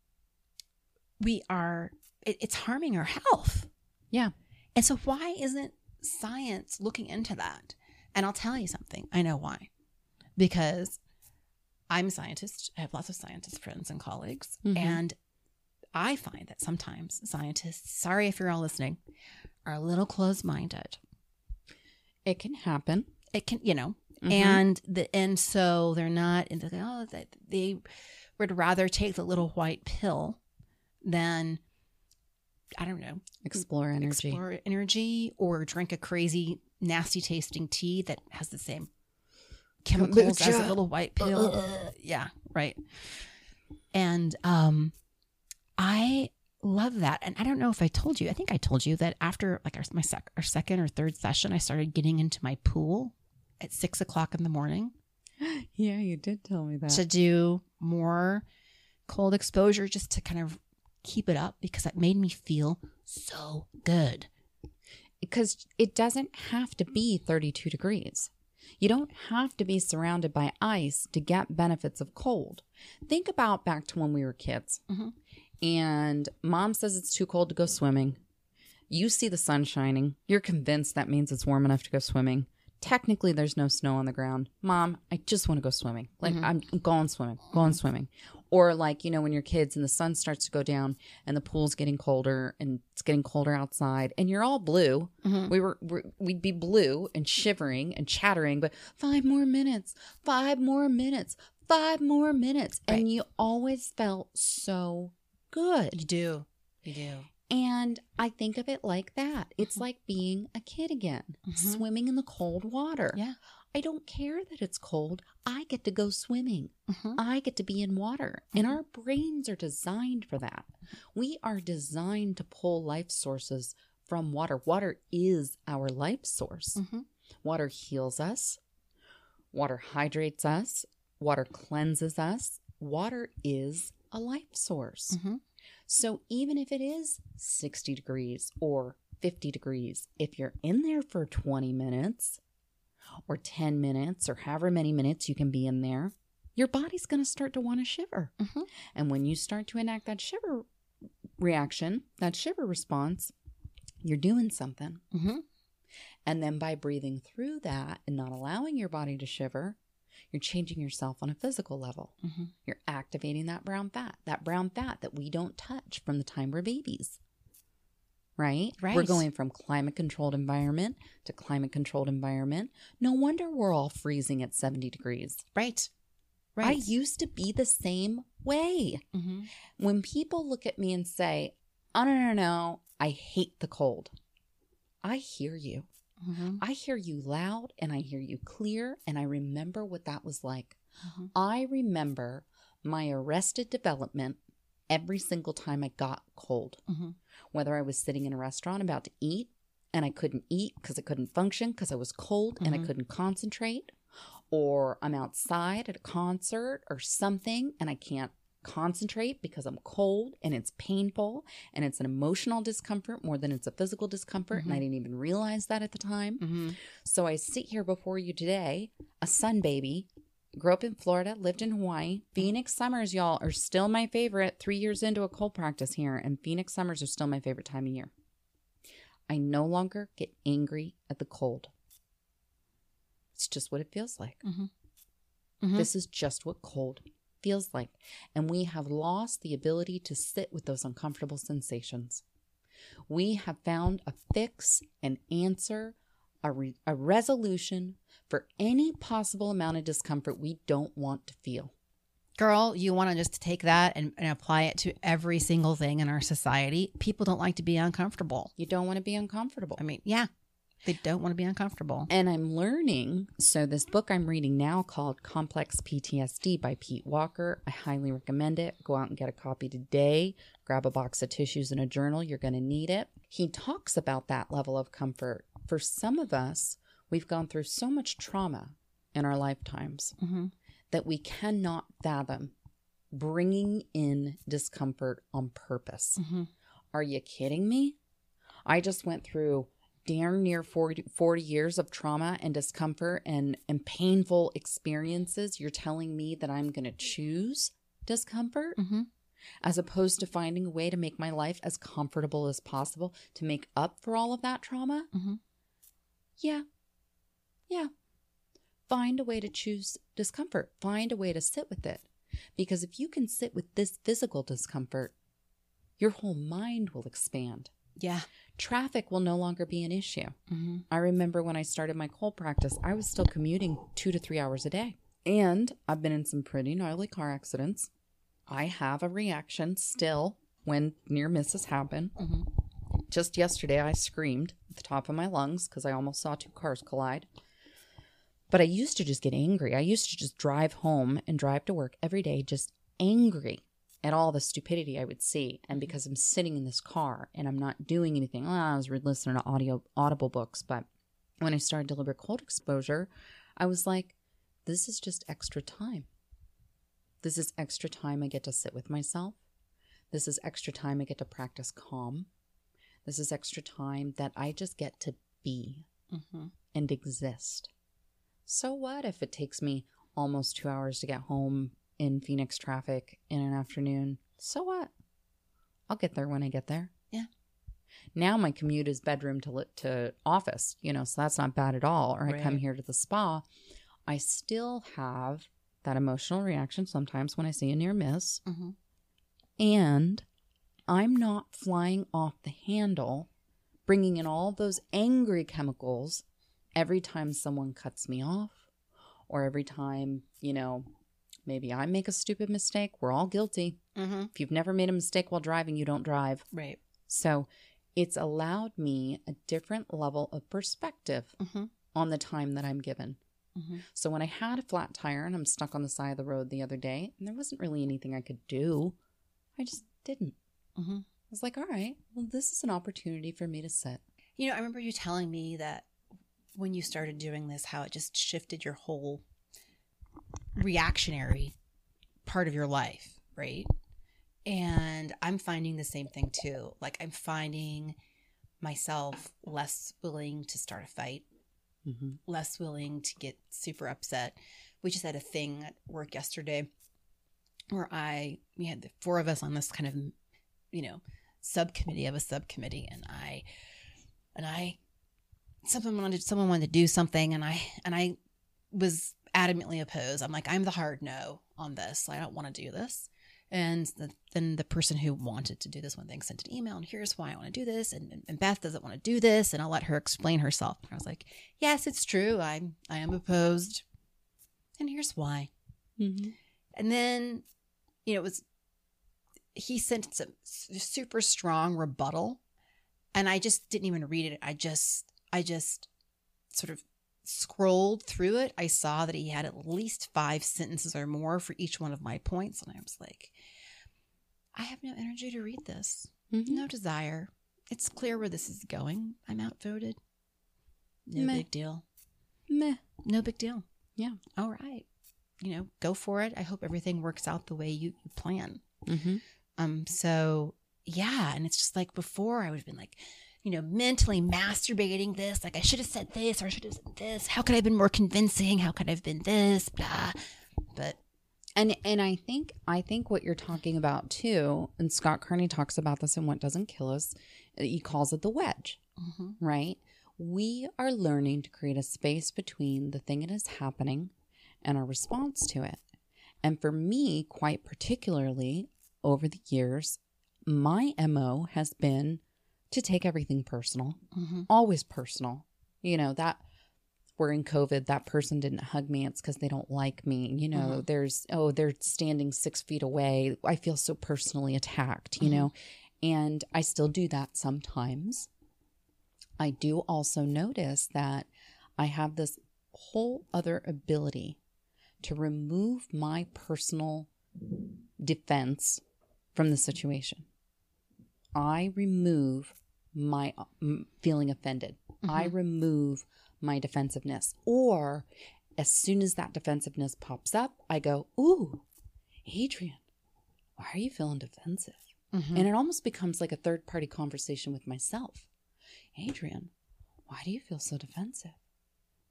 S2: we are it, it's harming our health.
S1: Yeah.
S2: and so why isn't science looking into that? And i'll tell you something. I know why. Because i'm a scientist. I have lots of scientist friends and colleagues.
S1: Mhm.
S2: and i find that sometimes scientists sorry if you're all listening are a little closed-minded
S1: It can happen.
S2: it can you know
S1: Mhm.
S2: and the and so they're not and they're like, oh that they would rather take the little white pill than I don't know
S1: explore energy.
S2: explore energy or drink a crazy nasty tasting tea that has the same chemicals as a little white pill. yeah, right. And um I love that. And I don't know if I told you. I think I told you that after like our my sec- our second or third session, I started getting into my pool at six o'clock in the morning
S1: Yeah, you did tell me that.
S2: to do more cold exposure just to kind of keep it up because it made me feel so good.
S1: because it doesn't have to be 32 degrees. You don't have to be surrounded by ice to get benefits of cold. Think about back to when we were kids
S2: Mhm.
S1: And mom says it's too cold to go swimming. You see the sun shining. You're convinced that means it's warm enough to go swimming. Technically, there's no snow on the ground. Mom, I just want to go swimming. Like,
S2: Mhm.
S1: I'm going swimming, going swimming. Or, like, you know, when you're kids and the sun starts to go down and the pool's getting colder and it's getting colder outside and you're all blue we were we're, we'd be blue and shivering and chattering but five more minutes five more minutes five more minutes
S2: Right.
S1: and you always felt so good
S2: You do. You do.
S1: and i think of it like that it's
S2: Mhm.
S1: like being a kid again
S2: Mhm.
S1: swimming in the cold water
S2: Yeah.
S1: I don't care that it's cold. I get to go swimming.
S2: Mhm.
S1: I get to be in water. And
S2: Mhm.
S1: our brains are designed for that. We are designed to pull life sources from water. Water is our life source.
S2: Mhm.
S1: Water heals us, water hydrates us, water cleanses us. Water is a life source.
S2: Mhm.
S1: So even if it is 60 degrees or 50 degrees, if you're in there for 20 minutes or 10 minutes or however many minutes you can be in there, your body's going to start to want to shiver.
S2: Mhm.
S1: And when you start to enact that shiver reaction, that shiver response, you're doing something.
S2: Mhm.
S1: And then by breathing through that and not allowing your body to shiver, you're changing yourself on a physical level.
S2: Mhm.
S1: You're activating that brown fat, that brown fat that we don't touch from the time we're babies. Right?
S2: right?
S1: We're going from climate controlled environment to climate controlled environment. No wonder we're all freezing at 70 degrees.
S2: Right. Right.
S1: I used to be the same way.
S2: Mhm.
S1: When people look at me and say, Oh, no, no, no, I hate the cold. I hear you.
S2: Mhm.
S1: I hear you loud and I hear you clear. And I remember what that was like.
S2: Mhm.
S1: I remember my arrested development every single time I got cold.
S2: Mhm.
S1: Whether I was sitting in a restaurant about to eat and I couldn't eat because I couldn't function because I was cold and I
S2: Mhm.
S1: couldn't concentrate, or I'm outside at a concert or something and I can't concentrate because I'm cold and it's painful and it's an emotional discomfort more than it's a physical discomfort. And I
S2: Mhm.
S1: didn't even realize that at the time.
S2: Mhm.
S1: So I sit here before you today, a sun baby, grew up in Florida, lived in Hawaii. Phoenix summers, y'all, are still my favorite. Three years into a cold practice here, and Phoenix summers are still my favorite time of year. I no longer get angry at the cold. It's just what it feels like.
S2: Mhm.
S1: This is just what cold feels like. And we have lost the ability to sit with those uncomfortable sensations. We have found a fix, an answer, a, re- a resolution for any possible amount of discomfort we don't want to feel.
S2: Girl, you want to just take that and, and apply it to every single thing in our society. People don't like to be uncomfortable.
S1: You don't want to be uncomfortable.
S2: I mean, yeah, they don't want to be uncomfortable.
S1: And I'm learning. So, this book I'm reading now called Complex PTSD by Pete Walker, I highly recommend it. Go out and get a copy today. Grab a box of tissues and a journal. You're going to need it. He talks about that level of comfort. For some of us, we've gone through so much trauma in our lifetimes
S2: Mm-hmm.
S1: that we cannot fathom bringing in discomfort on purpose.
S2: Mm-hmm.
S1: Are you kidding me? I just went through damn near 40, 40 years of trauma and discomfort and, and painful experiences. You're telling me that I'm going to choose discomfort
S2: Mm-hmm.
S1: as opposed to finding a way to make my life as comfortable as possible to make up for all of that trauma?
S2: Mhm.
S1: Yeah. Yeah. Find a way to choose discomfort. Find a way to sit with it. Because if you can sit with this physical discomfort, your whole mind will expand.
S2: Yeah.
S1: Traffic will no longer be an issue.
S2: Mm-hmm.
S1: I remember when I started my cold practice, I was still commuting two to three hours a day. And I've been in some pretty gnarly car accidents. I have a reaction still when near misses happen.
S2: Mm-hmm.
S1: Just yesterday, I screamed at the top of my lungs because I almost saw two cars collide. But I used to just get angry. I used to just drive home and drive to work every day, just angry at all the stupidity I would see. And because I'm sitting in this car and I'm not doing anything, well, I was listening to audio audible books. But when I started deliberate cold exposure, I was like, this is just extra time. This is extra time I get to sit with myself. This is extra time I get to practice calm. This is extra time that I just get to be
S2: Mm-hmm.
S1: and exist. So what if it takes me almost two hours to get home in Phoenix traffic in an afternoon? So what? I'll get there when I get there.
S2: Yeah.
S1: Now my commute is bedroom to li- to office, you know, so that's not bad at all. Or I come here to the spa. I still have that emotional reaction sometimes when I see a near miss
S2: Mm-hmm.
S1: and I'm not flying off the handle, bringing in all those angry chemicals every time someone cuts me off or every time, you know, maybe I make a stupid mistake. We're all guilty.
S2: Mm-hmm.
S1: If you've never made a mistake while driving, you don't drive.
S2: Right.
S1: So it's allowed me a different level of perspective
S2: Mm-hmm.
S1: on the time that I'm given.
S2: Mm-hmm.
S1: So when I had a flat tire and I'm stuck on the side of the road the other day, and there wasn't really anything I could do, I just didn't.
S2: Mm-hmm.
S1: I was like, all right, well, this is an opportunity for me to sit.
S2: You know, I remember you telling me that when you started doing this, how it just shifted your whole reactionary part of your life, right? And I'm finding the same thing too. Like, I'm finding myself less willing to start a fight,
S1: Mm-hmm.
S2: less willing to get super upset. We just had a thing at work yesterday where I, we had the four of us on this kind of, you know, subcommittee of a subcommittee, and I, and I, someone wanted, someone wanted to do something, and I, and I was adamantly opposed. I'm like, I'm the hard no on this. I don't want to do this. And the, then the person who wanted to do this one thing sent an email, and here's why I want to do this. And, and Beth doesn't want to do this, and I'll let her explain herself. And I was like, yes, it's true. I'm I am opposed, and here's why.
S1: Mm-hmm.
S2: And then, you know, it was he sent some super strong rebuttal, and I just didn't even read it. I just I just sort of scrolled through it. I saw that he had at least five sentences or more for each one of my points, and I was like, I have no energy to read this.
S1: Mm-hmm.
S2: No desire. It's clear where this is going. I'm outvoted. No
S1: Meh.
S2: big deal.
S1: Meh.
S2: No big deal.
S1: Yeah.
S2: All right. You know, go for it. I hope everything works out the way you, you plan.
S1: Mm-hmm.
S2: Um, so yeah, and it's just like before I would have been like, you know, mentally masturbating this, like I should have said this or I should have said this. How could I have been more convincing? How could I have been this? Blah. But
S1: And and I think I think what you're talking about too, and Scott Carney talks about this in What Doesn't Kill Us. He calls it the wedge.
S2: mhm.
S1: right? We are learning to create a space between the thing that is happening and our response to it. And for me, quite particularly over the years, my MO has been to take everything personal,
S2: Mhm.
S1: always personal. You know, that we're in COVID, that person didn't hug me, it's because they don't like me. You know,
S2: Mhm.
S1: there's, oh, they're standing six feet away. I feel so personally attacked, you
S2: Mhm.
S1: know, and I still do that sometimes. I do also notice that I have this whole other ability to remove my personal defense from the situation. I remove my mm, feeling offended. I
S2: Mhm.
S1: remove my defensiveness. Or as soon as that defensiveness pops up, I go, Ooh, Adrienne, why are you feeling defensive?
S2: Mhm.
S1: And it almost becomes like a third party conversation with myself. Adrienne, why do you feel so defensive?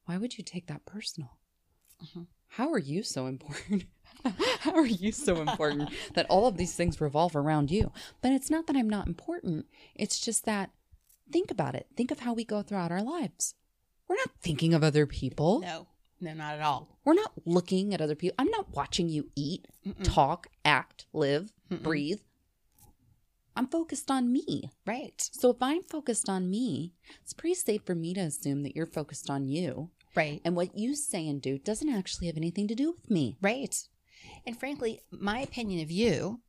S1: Why would you take that personal?
S2: Mhm.
S1: How are you so important? How are you so important that all of these things revolve around you? But it's not that I'm not important. It's just that think about it. Think of how we go throughout our lives. We're not thinking of other people.
S2: no, no, not at all.
S1: We're not looking at other people. I'm not watching you eat,
S2: Mm-mm.
S1: talk, act, live,
S2: Mm-mm.
S1: breathe. I'm focused on me.
S2: Right,
S1: So if I'm focused on me, it's pretty safe for me to assume that you're focused on you.
S2: Right.
S1: And what you say and do doesn't actually have anything to do with me.
S2: Right. And frankly, my opinion of you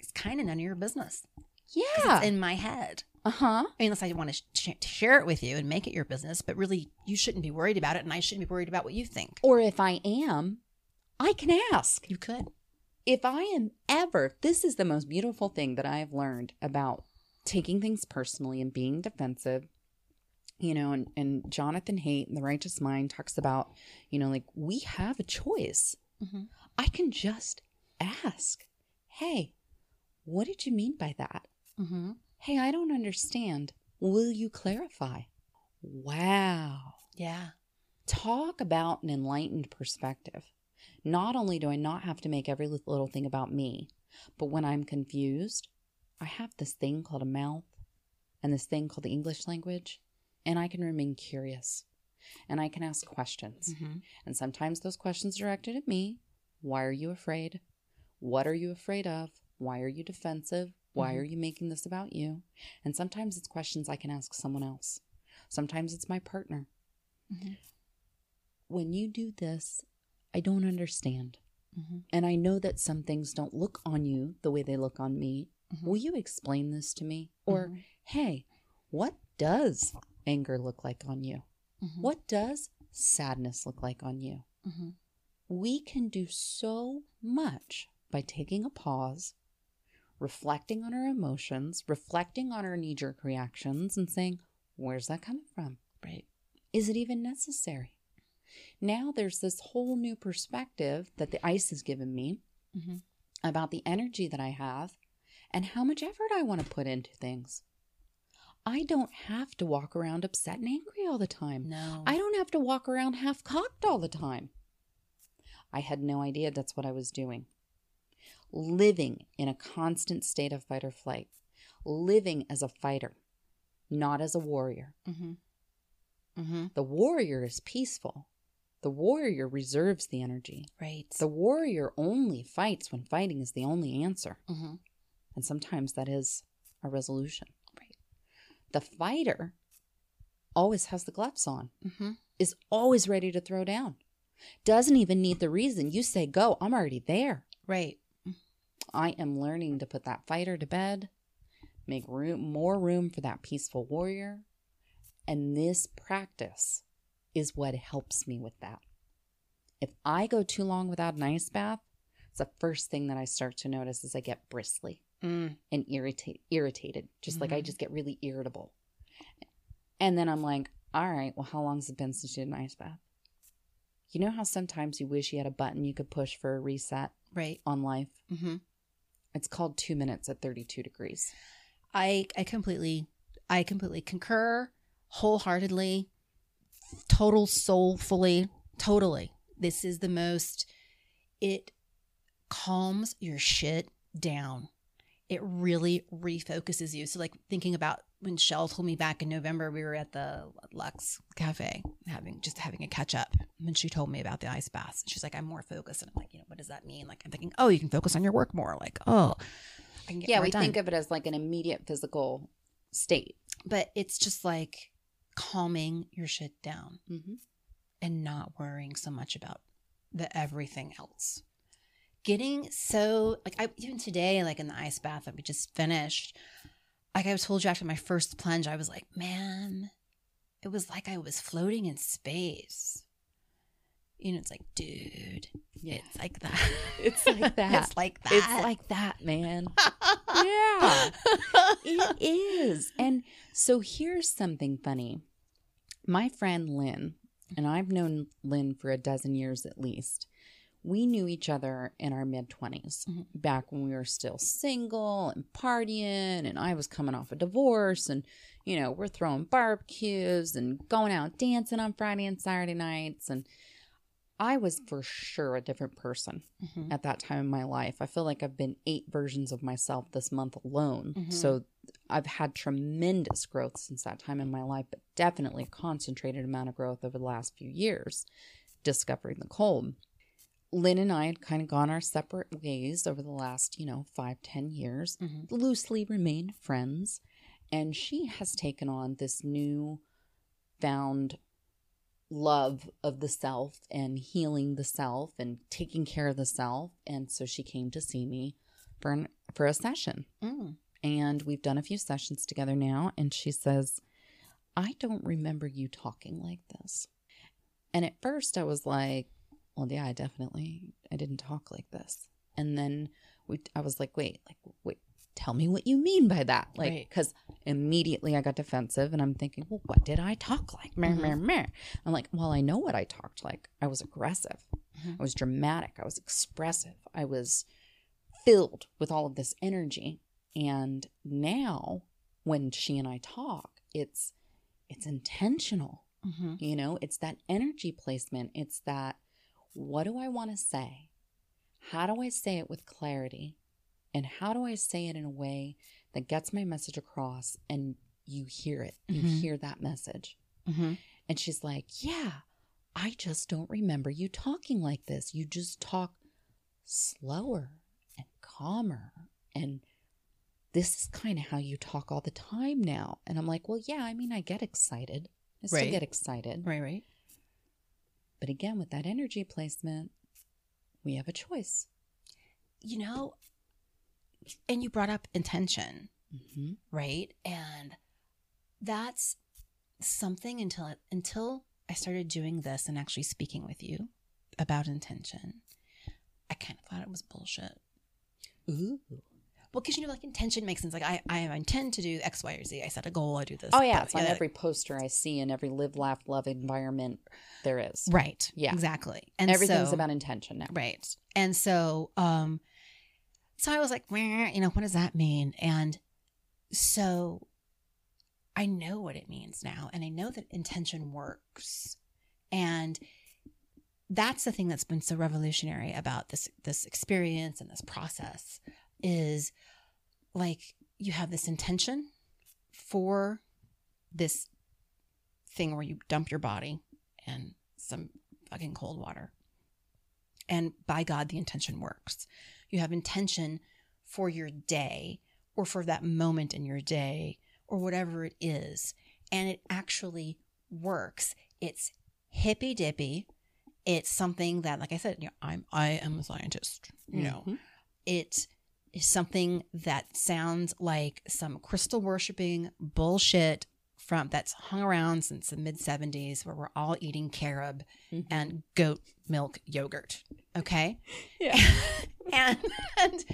S2: is kind of none of your business.
S1: Yeah.
S2: It's in my head.
S1: Uh huh.
S2: I mean, unless I want to, sh- to share it with you and make it your business, but really, you shouldn't be worried about it, and I shouldn't be worried about what you think.
S1: Or if I am, I can ask.
S2: You could.
S1: If I am ever, this is the most beautiful thing that I have learned about taking things personally and being defensive. You know, and, and Jonathan Haidt in The Righteous Mind talks about, you know, like we have a choice.
S2: Mhm.
S1: I can just ask, hey, what did you mean by that?
S2: Mm-hmm.
S1: Hey, I don't understand. Will you clarify? Wow.
S2: Yeah.
S1: Talk about an enlightened perspective. Not only do I not have to make every little thing about me, but when I'm confused, I have this thing called a mouth and this thing called the English language, and I can remain curious and I can ask questions.
S2: Mm-hmm.
S1: And sometimes those questions are directed at me. Why are you afraid? What are you afraid of? Why are you defensive? Why
S2: Mhm.
S1: are you making this about you? And sometimes it's questions I can ask someone else. Sometimes it's my partner.
S2: Mhm.
S1: When you do this, I don't understand.
S2: Mm-hmm.
S1: And I know that some things don't look on you the way they look on me.
S2: Mhm.
S1: Will you explain this to me? Or,
S2: Mhm.
S1: hey, what does anger look like on you?
S2: Mhm.
S1: What does sadness look like on you?
S2: Mm-hmm.
S1: We can do so much by taking a pause, reflecting on our emotions, reflecting on our knee jerk reactions, and saying, Where's that coming from?
S2: Right.
S1: Is it even necessary? Now there's this whole new perspective that the ice has given me
S2: Mm-hmm.
S1: about the energy that I have and how much effort I want to put into things. I don't have to walk around upset and angry all the time.
S2: No.
S1: I don't have to walk around half cocked all the time. I had no idea that's what I was doing. Living in a constant state of fight or flight, living as a fighter, not as a warrior.
S2: Mm-hmm. Mm-hmm.
S1: The warrior is peaceful. The warrior reserves the energy.
S2: Right.
S1: The warrior only fights when fighting is the only answer.
S2: mm-hmm.
S1: And sometimes that is a resolution. The fighter always has the gloves on,
S2: Mm-hmm.
S1: is always ready to throw down, doesn't even need the reason. You say go, I'm already there.
S2: Right.
S1: I am learning to put that fighter to bed, make room, more room for that peaceful warrior. And this practice is what helps me with that. If I go too long without an ice bath, it's the first thing that I start to notice is I get bristly
S2: Mm.
S1: and irritate irritated. Just like I
S2: Mhm.
S1: just get really irritable. And then I'm like, all right, well, how long has it been since you did an ice bath? You know how sometimes you wish you had a button you could push for a reset
S2: Right.
S1: on life?
S2: Mm-hmm.
S1: It's called two minutes at 32 degrees.
S2: I I completely I completely concur wholeheartedly, total soulfully, totally. This is the most it calms your shit down. It really refocuses you. So like thinking about when Shell told me back in November we were at the Lux Cafe having just having a catch up and she told me about the ice baths. She's like, I'm more focused. And I'm like, you know, what does that mean? Like I'm thinking, oh, you can focus on your work more. Like, oh, I can get
S1: yeah, we
S2: done
S1: think of it as like an immediate physical state.
S2: but it's just like calming your shit down
S1: Mm-hmm.
S2: and not worrying so much about the everything else. Getting so like I even today, like in the ice bath that we just finished, like I told you after my first plunge, I was like, man, it was like I was floating in space. You know, it's like, dude,
S1: Yeah.
S2: it's like that.
S1: It's like that.
S2: it's like that.
S1: It's like that, man. yeah. It is. And so here's something funny. My friend Lynn, and I've known Lynn for a dozen years at least, we knew each other in our mid 20s,
S2: Mhm.
S1: back when we were still single and partying, and I was coming off a divorce, and, you know, we're throwing barbecues and going out dancing on Friday and Saturday nights. And I was for sure a different person
S2: Mhm.
S1: at that time in my life. I feel like I've been eight versions of myself this month alone.
S2: Mhm.
S1: So I've had tremendous growth since that time in my life, but definitely a concentrated amount of growth over the last few years, discovering the cold. Lynn and I had kind of gone our separate ways over the last, you know, five, ten years,
S2: Mhm.
S1: loosely remained friends. And she has taken on this new found love of the self and healing the self and taking care of the self. And so she came to see me for an, for a session.
S2: Mm.
S1: And we've done a few sessions together now. And she says, I don't remember you talking like this. And at first I was like, well, yeah, I definitely, I didn't talk like this. And then we, I was like, wait, like, wait, tell me what you mean by that. Like,
S2: Right.
S1: because immediately I got defensive and I'm thinking, well, what did I talk like? Meh,
S2: Mhm.
S1: meh, meh. I'm like, well, I know what I talked like. I was aggressive.
S2: Mhm.
S1: I was dramatic. I was expressive. I was filled with all of this energy. And now when she and I talk, it's it's intentional.
S2: Mhm.
S1: You know, it's that energy placement. It's that what do I want to say? How do I say it with clarity? And how do I say it in a way that gets my message across and you hear it? You
S2: Mhm.
S1: hear that message.
S2: Mhm.
S1: And she's like, Yeah, I just don't remember you talking like this. You just talk slower and calmer. And this is kind of how you talk all the time now. And I'm like, Well, yeah, I mean, I get excited. I still
S2: Right.
S1: get excited.
S2: Right, right.
S1: But again, with that energy placement, we have a choice.
S2: You know, and you brought up intention,
S1: Mm-hmm.
S2: right? And that's something until until I started doing this and actually speaking with you about intention, I kind of thought it was bullshit.
S1: Ooh.
S2: Well, because you know, like intention makes sense. Like I, I intend to do X, Y, or Z. I set a goal. I do this.
S1: Oh yeah,
S2: but-
S1: it's on every poster I see in every live, laugh, love environment there is.
S2: right.
S1: Yeah.
S2: exactly. And
S1: Everything's
S2: so-
S1: about intention now.
S2: right. And so, um, so I was like, you know, what does that mean? And so, I know what it means now, and I know that intention works, and that's the thing that's been so revolutionary about this this experience and this process is like you have this intention for this thing where you dump your body in some fucking cold water. And by God, the intention works. You have intention for your day or for that moment in your day or whatever it is. And it actually works. It's hippy dippy. It's something that, like I said, you know, I'm I am a scientist. You know,
S1: Mhm.
S2: it is something that sounds like some crystal worshiping bullshit from that's hung around since the mid 70s where we're all eating carob
S1: Mhm.
S2: and goat milk yogurt okay?
S1: Yeah.
S2: and, and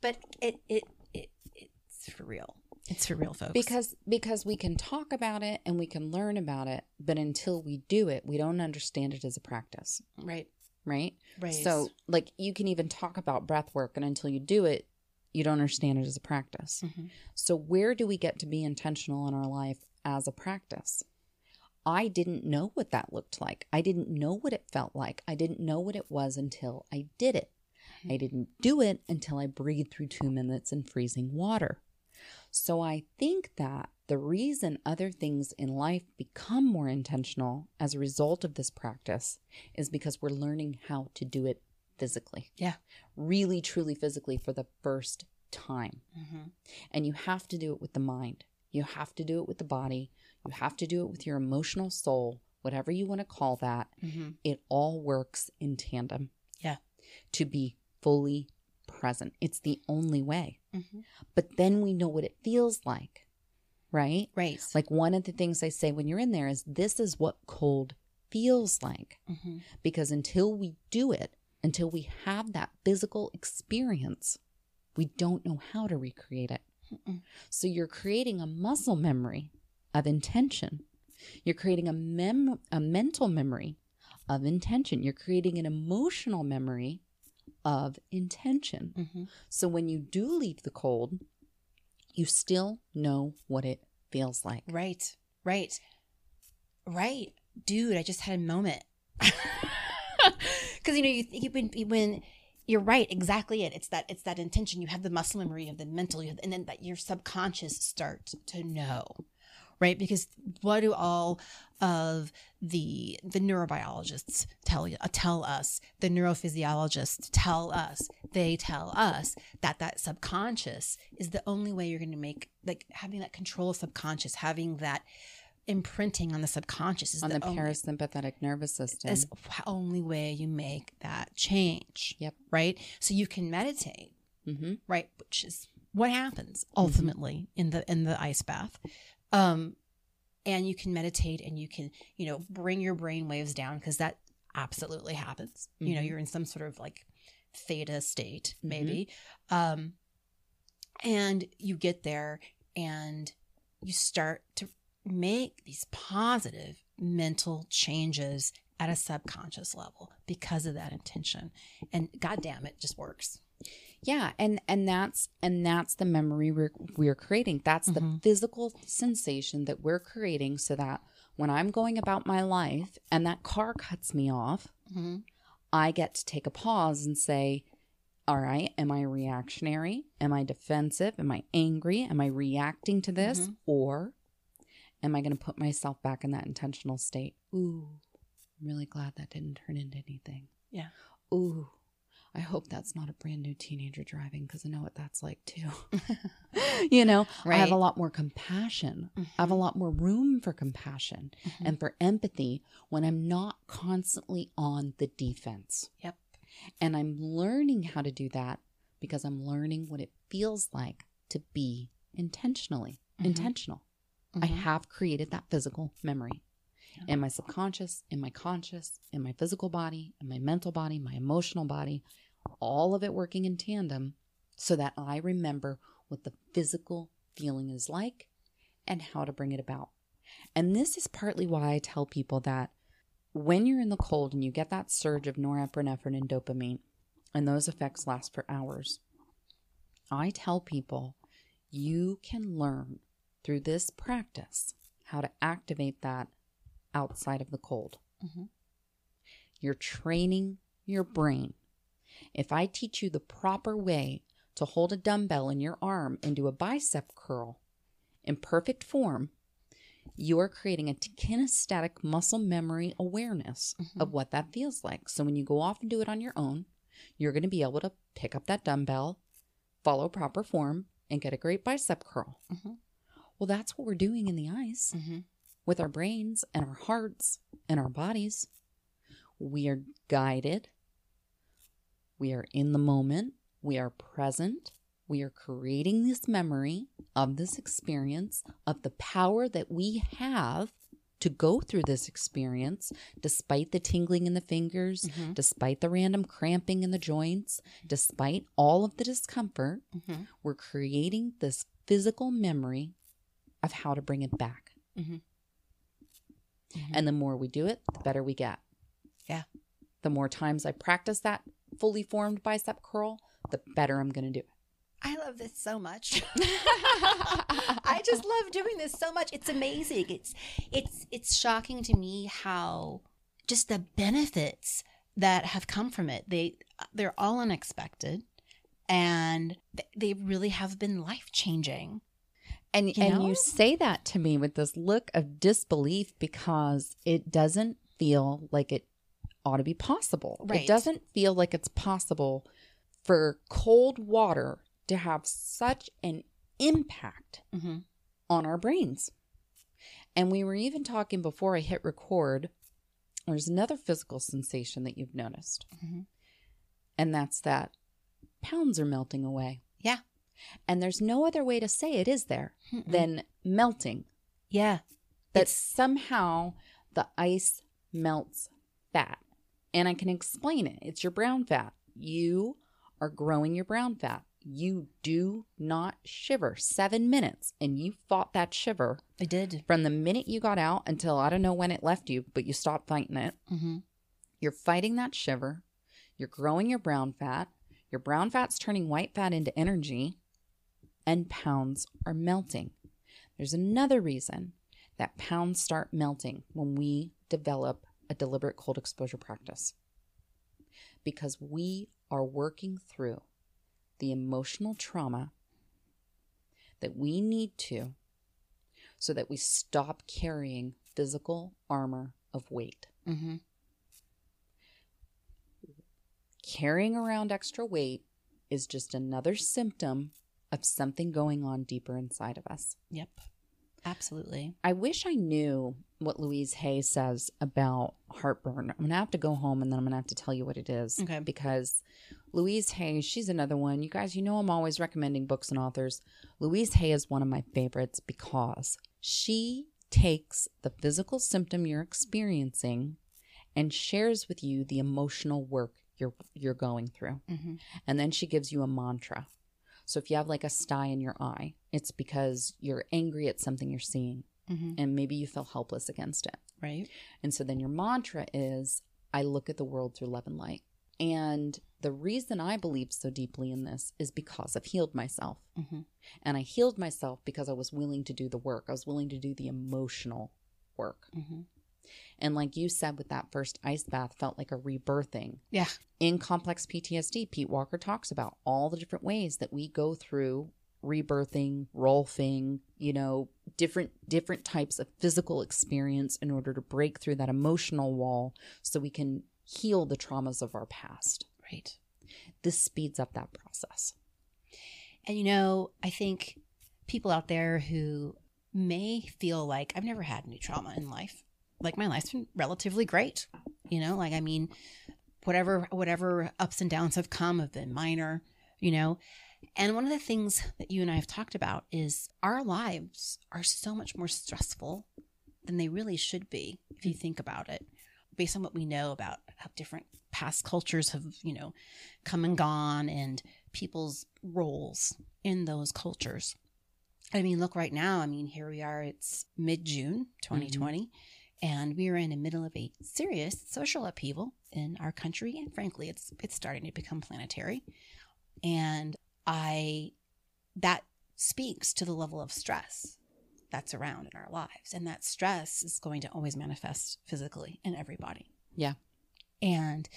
S2: but it, it it it's for real. It's for real folks.
S1: Because because we can talk about it and we can learn about it, but until we do it, we don't understand it as a practice,
S2: right
S1: right?
S2: right
S1: So, like, you can even talk about breath work, and until you do it, you don't understand it as a practice.
S2: Mhm.
S1: So, where do we get to be intentional in our life as a practice? I didn't know what that looked like. I didn't know what it felt like. I didn't know what it was until I did it. I didn't do it until I breathed through two minutes in freezing water. So, I think that the reason other things in life become more intentional as a result of this practice is because we're learning how to do it physically.
S2: Yeah.
S1: Really, truly physically for the first time.
S2: Mhm.
S1: And you have to do it with the mind. You have to do it with the body. You have to do it with your emotional soul, whatever you want to call that.
S2: Mhm.
S1: It all works in tandem.
S2: Yeah.
S1: To be fully present. It's the only way.
S2: Mhm.
S1: But then we know what it feels like, right?
S2: right
S1: Like one of the things I say when you're in there is this is what cold feels like.
S2: Mhm.
S1: Because until we do it, until we have that physical experience, we don't know how to recreate it.
S2: Mm-mm.
S1: So you're creating a muscle memory of intention. You're creating a mem- a mental memory of intention. You're creating an emotional memory of intention.
S2: Mhm.
S1: So when you do leave the cold, you still know what it feels like.
S2: Right, right, right, dude. I just had a moment because you know you, you when when you're right, exactly it. It's that it's that intention. You have the muscle memory of the mental, have, and then that your subconscious starts to know, right? Because what do all of the the neurobiologists tell you tell us? The neurophysiologists tell us. They tell us that that subconscious is the only way you're going to make like having that control of subconscious, having that imprinting on the subconscious is
S1: On the,
S2: only,
S1: parasympathetic nervous system.
S2: is the only way you make that change.
S1: Yep.
S2: Right. So you can meditate,
S1: hmm
S2: right, which is what happens ultimately in the in the ice bath. Um, and you can meditate and you can you know bring your brain waves down because that absolutely happens. You know,
S1: Mhm.
S2: you're in some sort of like theta state
S1: Mhm.
S2: maybe, um, and you get there and you start to make these positive mental changes at a subconscious level because of that intention and god damn it just works
S1: Yeah, and and that's and that's the memory we're we're creating. That's the
S2: Mhm.
S1: physical sensation that we're creating, so that when I'm going about my life and that car cuts me off,
S2: mm-hmm.
S1: I get to take a pause and say, "All right, am I reactionary? Am I defensive? Am I angry? Am I reacting to this,
S2: Mhm.
S1: or am I going to put myself back in that intentional state? Ooh, I'm really glad that didn't turn into anything.
S2: Yeah.
S1: Ooh, I hope that's not a brand new teenager driving because I know what that's like too. you know, I have a lot more compassion. I have a lot more room for compassion
S2: Mhm.
S1: and for empathy when I'm not constantly on the defense.
S2: Yep.
S1: And I'm learning how to do that because I'm learning what it feels like to be intentionally
S2: Mhm.
S1: intentional. I
S2: Mhm.
S1: have created that physical memory. In my subconscious, in my conscious, in my physical body, in my mental body, my emotional body, all of it working in tandem so that I remember what the physical feeling is like and how to bring it about. And this is partly why I tell people that when you're in the cold and you get that surge of norepinephrine and dopamine, and those effects last for hours, I tell people you can learn through this practice how to activate that outside of the cold.
S2: Mhm.
S1: You're training your brain. If I teach you the proper way to hold a dumbbell in your arm and do a bicep curl in perfect form, you are creating a kinesthetic muscle memory awareness of what that feels like. So when you go off and do it on your own, you're going to be able to pick up that dumbbell, follow proper form, and get a great bicep curl.
S2: Mhm.
S1: Well, that's what we're doing in the ice
S2: Mm-hmm.
S1: With our brains and our hearts and our bodies. We are guided. We are in the moment. We are present. We are creating this memory of this experience, of the power that we have to go through this experience, despite the tingling in the fingers,
S2: Mhm.
S1: despite the random cramping in the joints, despite all of the discomfort.
S2: Mhm.
S1: We're creating this physical memory of how to bring it back.
S2: Mhm.
S1: And the more we do it, the better we get.
S2: Yeah.
S1: The more times I practice that fully formed bicep curl, the better I'm going to do it.
S2: I love this so much. I just love doing this so much. It's amazing. It's it's it's shocking to me how just the benefits that have come from it. They they're all unexpected and they really have been life-changing.
S1: And
S2: You
S1: and
S2: know?
S1: you say that to me with this look of disbelief because it doesn't feel like it ought to be possible.
S2: Right.
S1: It doesn't feel like it's possible for cold water to have such an impact
S2: Mm-hmm.
S1: on our brains. And we were even talking before I hit record. There's another physical sensation that you've noticed,
S2: Mhm.
S1: and that's that pounds are melting away.
S2: Yeah.
S1: And there's no other way to say it, is there, than melting.
S2: yeah.
S1: That
S2: It's-
S1: somehow the ice melts fat. And I can explain it. It's your brown fat. You are growing your brown fat. You do not shiver seven minutes, and you fought that shiver
S2: I did.
S1: from the minute you got out until I don't know when it left you, but you stopped fighting it.
S2: Mm-hmm.
S1: You're fighting that shiver. You're growing your brown fat. Your brown fat's turning white fat into energy, and pounds are melting. There's another reason that pounds start melting when we develop a deliberate cold exposure practice because we are working through the emotional trauma that we need to so that we stop carrying physical armor of weight.
S2: Mm-hmm.
S1: Carrying around extra weight is just another symptom of something going on deeper inside of us.
S2: Yep. Absolutely.
S1: I wish I knew what Louise Hay says about heartburn. I'm going to have to go home and then I'm going to have to tell you what it is.
S2: Okay.
S1: Because Louise Hay, she's another one. You guys, you know, I'm always recommending books and authors. Louise Hay is one of my favorites because she takes the physical symptom you're experiencing and shares with you the emotional work you're you're going through.
S2: Mm-hmm.
S1: And then she gives you a mantra. So if you have like a sty in your eye, it's because you're angry at something you're seeing
S2: Mm-hmm.
S1: and maybe you feel helpless against it.
S2: Right.
S1: And so then your mantra is I look at the world through love and light. And the reason I believe so deeply in this is because I've healed myself.
S2: Mm-hmm.
S1: And I healed myself because I was willing to do the work. I was willing to do the emotional work.
S2: Mm-hmm.
S1: And like you said with that first ice bath felt like a rebirthing.
S2: Yeah.
S1: In complex PTSD, Pete Walker talks about all the different ways that we go through rebirthing, rolfing, you know, different different types of physical experience in order to break through that emotional wall so we can heal the traumas of our past.
S2: Right.
S1: This speeds up that process.
S2: And you know, I think people out there who may feel like I've never had any trauma in life. Like my life's been relatively great. You know, like I mean, whatever whatever ups and downs have come have been minor, you know. And one of the things that you and I have talked about is our lives are so much more stressful than they really should be if you think about it based on what we know about how different past cultures have you know come and gone and people's roles in those cultures i mean look right now i mean here we are it's mid-june mm-hmm. 2020 and we are in the middle of a serious social upheaval in our country and frankly it's it's starting to become planetary. And i that speaks to the level of stress that's around in our lives and that stress is going to always manifest physically in everybody.
S1: Yeah.
S2: and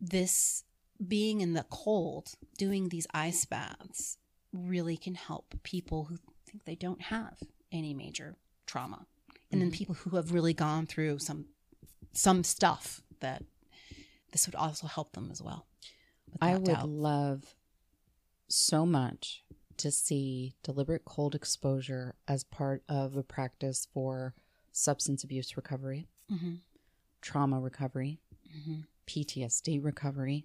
S2: this being in the cold doing these ice baths really can help people who think they don't have any major trauma and then
S1: Mhm.
S2: people who have really gone through some some stuff that this would also help them as well
S1: I would
S2: doubt.
S1: love so much to see deliberate cold exposure as part of a practice for substance abuse recovery,
S2: Mhm,
S1: trauma recovery,
S2: mhm.
S1: PTSD recovery.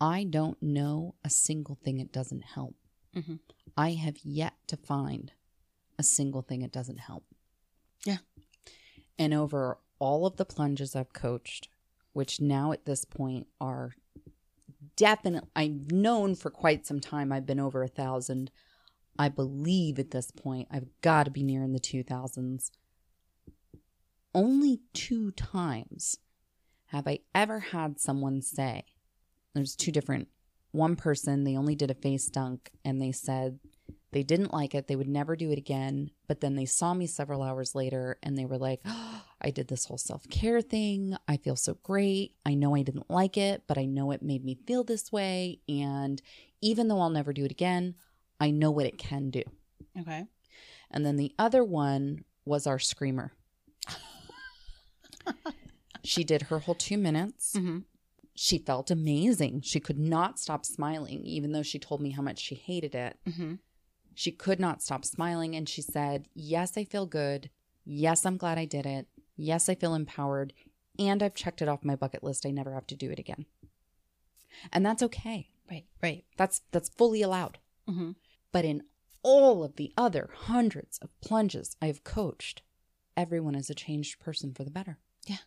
S1: I don't know a single thing it doesn't help.
S2: Mhm.
S1: I have yet to find a single thing it doesn't help.
S2: Yeah.
S1: And over all of the plunges I've coached, which now at this point are definitely, I've known for quite some time, I've been over a thousand. I believe at this point, I've got to be near in the 2000s. Only two times have I ever had someone say, there's two different, one person, they only did a face dunk and they said they didn't like it. They would never do it again. But then they saw me several hours later and they were like, oh, I did this whole self care thing. I feel so great. I know I didn't like it, but I know it made me feel this way. And even though I'll never do it again, I know what it can do.
S2: okay
S1: And then the other one was our screamer. she did her whole two minutes.
S2: Mhm.
S1: She felt amazing. She could not stop smiling, even though she told me how much she hated it.
S2: Mhm.
S1: She could not stop smiling. And she said, Yes, I feel good. Yes, I'm glad I did it. Yes, I feel empowered. And I've checked it off my bucket list. I never have to do it again. And that's okay.
S2: right right
S1: That's that's fully allowed.
S2: Mhm.
S1: But in all of the other hundreds of plunges I've coached, everyone is a changed person for the better. Yeah.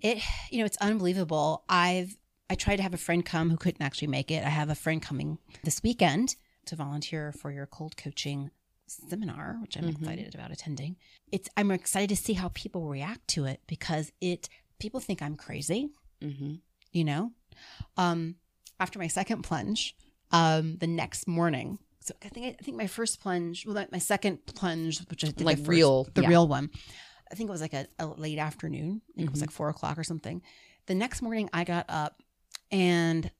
S2: It you know it's unbelievable i've i tried to have a friend come who couldn't actually make it i have a friend coming this weekend to volunteer for your cold coaching seminar which i'm
S1: Mhm.
S2: excited about attending it's i'm excited to see how people react to it because it people think i'm crazy
S1: Mm-hmm.
S2: you know um after my second plunge um the next morning so i think i think my first plunge well my second plunge which i did
S1: Like
S2: the first,
S1: real,
S2: the
S1: yeah.
S2: real one i think it was like a, a late afternoon i think it was
S1: Mhm.
S2: like four o'clock or something the next morning i got up and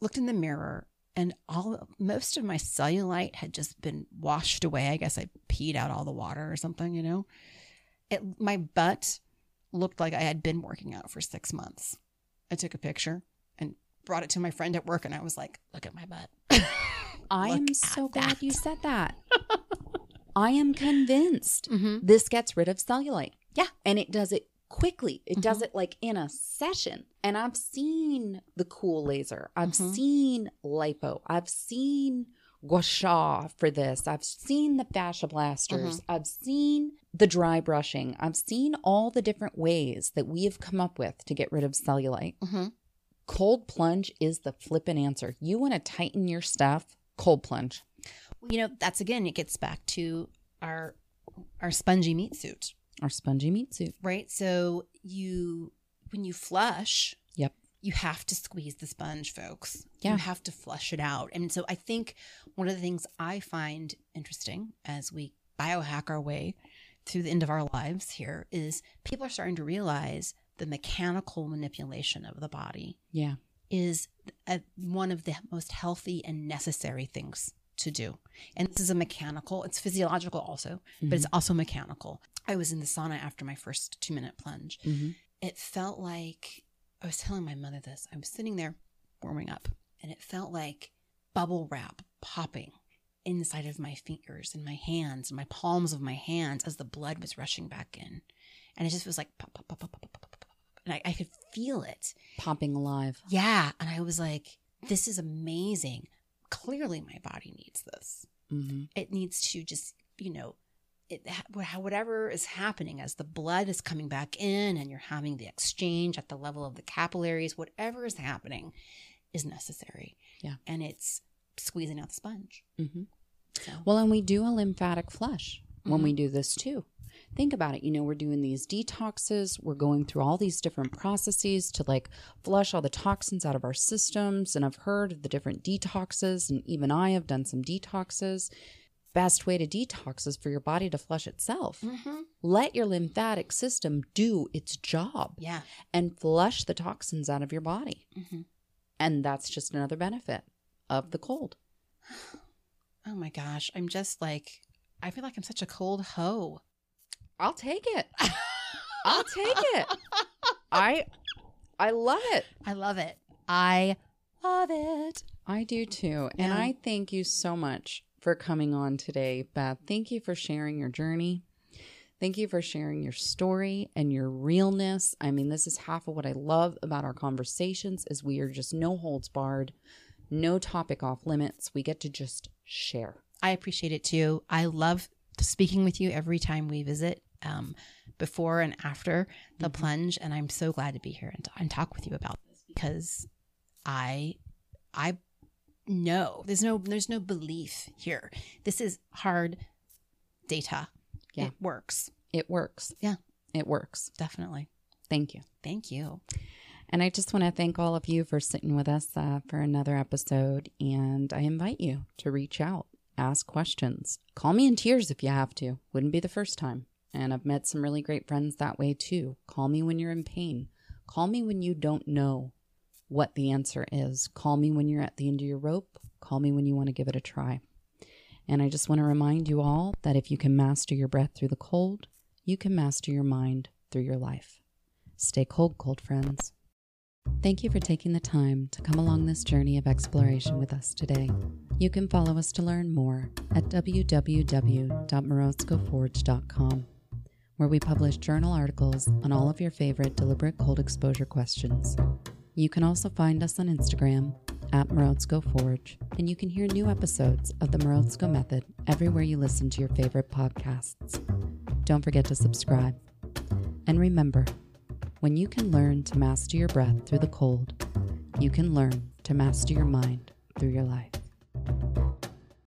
S2: looked in the mirror and all most of my cellulite had just been washed away i guess i peed out all the water or something you know it my butt looked like i had been working out for six months i took a picture and brought it to my friend at work and i was like look at my butt
S1: I'm so
S2: at
S1: glad you said that. I am convinced
S2: mm-hmm.
S1: this gets rid of cellulite.
S2: Yeah.
S1: And it does it quickly. It does
S2: Mhm.
S1: it like in a session. And I've seen the cool laser. I've
S2: Mhm.
S1: seen lipo. I've seen gua sha for this. I've seen the fascia blasters.
S2: Mm-hmm.
S1: I've seen the dry brushing. I've seen all the different ways that we have come up with to get rid of cellulite.
S2: Mm-hmm.
S1: Cold plunge is the flippin' answer. You want to tighten your stuff? Cold plunge.
S2: you know that's again it gets back to our our spongy meat suit
S1: Our spongy meat suit.
S2: right so you when you flush
S1: Yep.
S2: you have to squeeze the sponge folks
S1: Yeah.
S2: you have to flush it out and so i think one of the things i find interesting as we biohack our way through the end of our lives here is people are starting to realize the mechanical manipulation of the body
S1: Yeah.
S2: is a, one of the most healthy and necessary things to do. And this is a mechanical, it's physiological also, but it's mm-hmm. also mechanical. I was in the sauna after my first two minute plunge.
S1: Mhm.
S2: It felt like I was telling my mother this. I was sitting there warming up, and it felt like bubble wrap popping inside of my fingers and my hands and my palms of my hands as the blood was rushing back in. And it just was like pop, pop, pop, pop, pop, pop, pop, pop. And I, I could feel it.
S1: popping alive.
S2: Yeah. And I was like, this is amazing. Clearly, my body needs this.
S1: Mm-hmm.
S2: It needs to just, you know, it, whatever is happening as the blood is coming back in and you're having the exchange at the level of the capillaries, whatever is happening is necessary.
S1: Yeah.
S2: And it's squeezing out the sponge.
S1: Mm-hmm.
S2: So,
S1: Well, and we do a lymphatic flush when
S2: Mhm.
S1: we do this too. Think about it. You know, we're doing these detoxes, we're going through all these different processes to like flush all the toxins out of our systems. And I've heard of the different detoxes, and even I have done some detoxes. Best way to detox is for your body to flush itself.
S2: Mhm.
S1: Let your lymphatic system do its job
S2: yeah.
S1: and flush the toxins out of your body.
S2: Mhm.
S1: And that's just another benefit of the cold.
S2: Oh my gosh. I'm just like, I feel like I'm such a cold hoe.
S1: I'll take it. I'll take it. I I love it.
S2: I love it. I love it.
S1: I do too. And I thank you so much for coming on today, Beth. Thank you for sharing your journey. Thank you for sharing your story and your realness. I mean, this is half of what I love about our conversations is we are just no holds barred, no topic off limits. We get to just share.
S2: I appreciate it too. I love speaking with you every time we visit, um, before and after the
S1: Mhm.
S2: plunge, and I'm so glad to be here and, and talk with you about this because I, I know there's no there's no belief here. This is hard data.
S1: Yeah.
S2: It works
S1: It works.
S2: Yeah.
S1: It works.
S2: definitely.
S1: Thank you.
S2: Thank you.
S1: And I just want to thank all of you for sitting with us uh, for another episode. And I invite you to reach out, ask questions, call me in tears if you have to. Wouldn't be the first time. And I've met some really great friends that way too. Call me when you're in pain. Call me when you don't know what the answer is. Call me when you're at the end of your rope. Call me when you want to give it a try. And I just want to remind you all that if you can master your breath through the cold, you can master your mind through your life. Stay cold, cold friends. Thank you for taking the time to come along this journey of exploration with us today. You can follow us to learn more at www.morozkoforge.com, where we publish journal articles on all of your favorite deliberate cold exposure questions. You can also find us on Instagram at Morozko Forge, and you can hear new episodes of the Morozko Method everywhere you listen to your favorite podcasts. Don't forget to subscribe. And remember, when you can learn to master your breath through the cold, you can learn to master your mind through your life.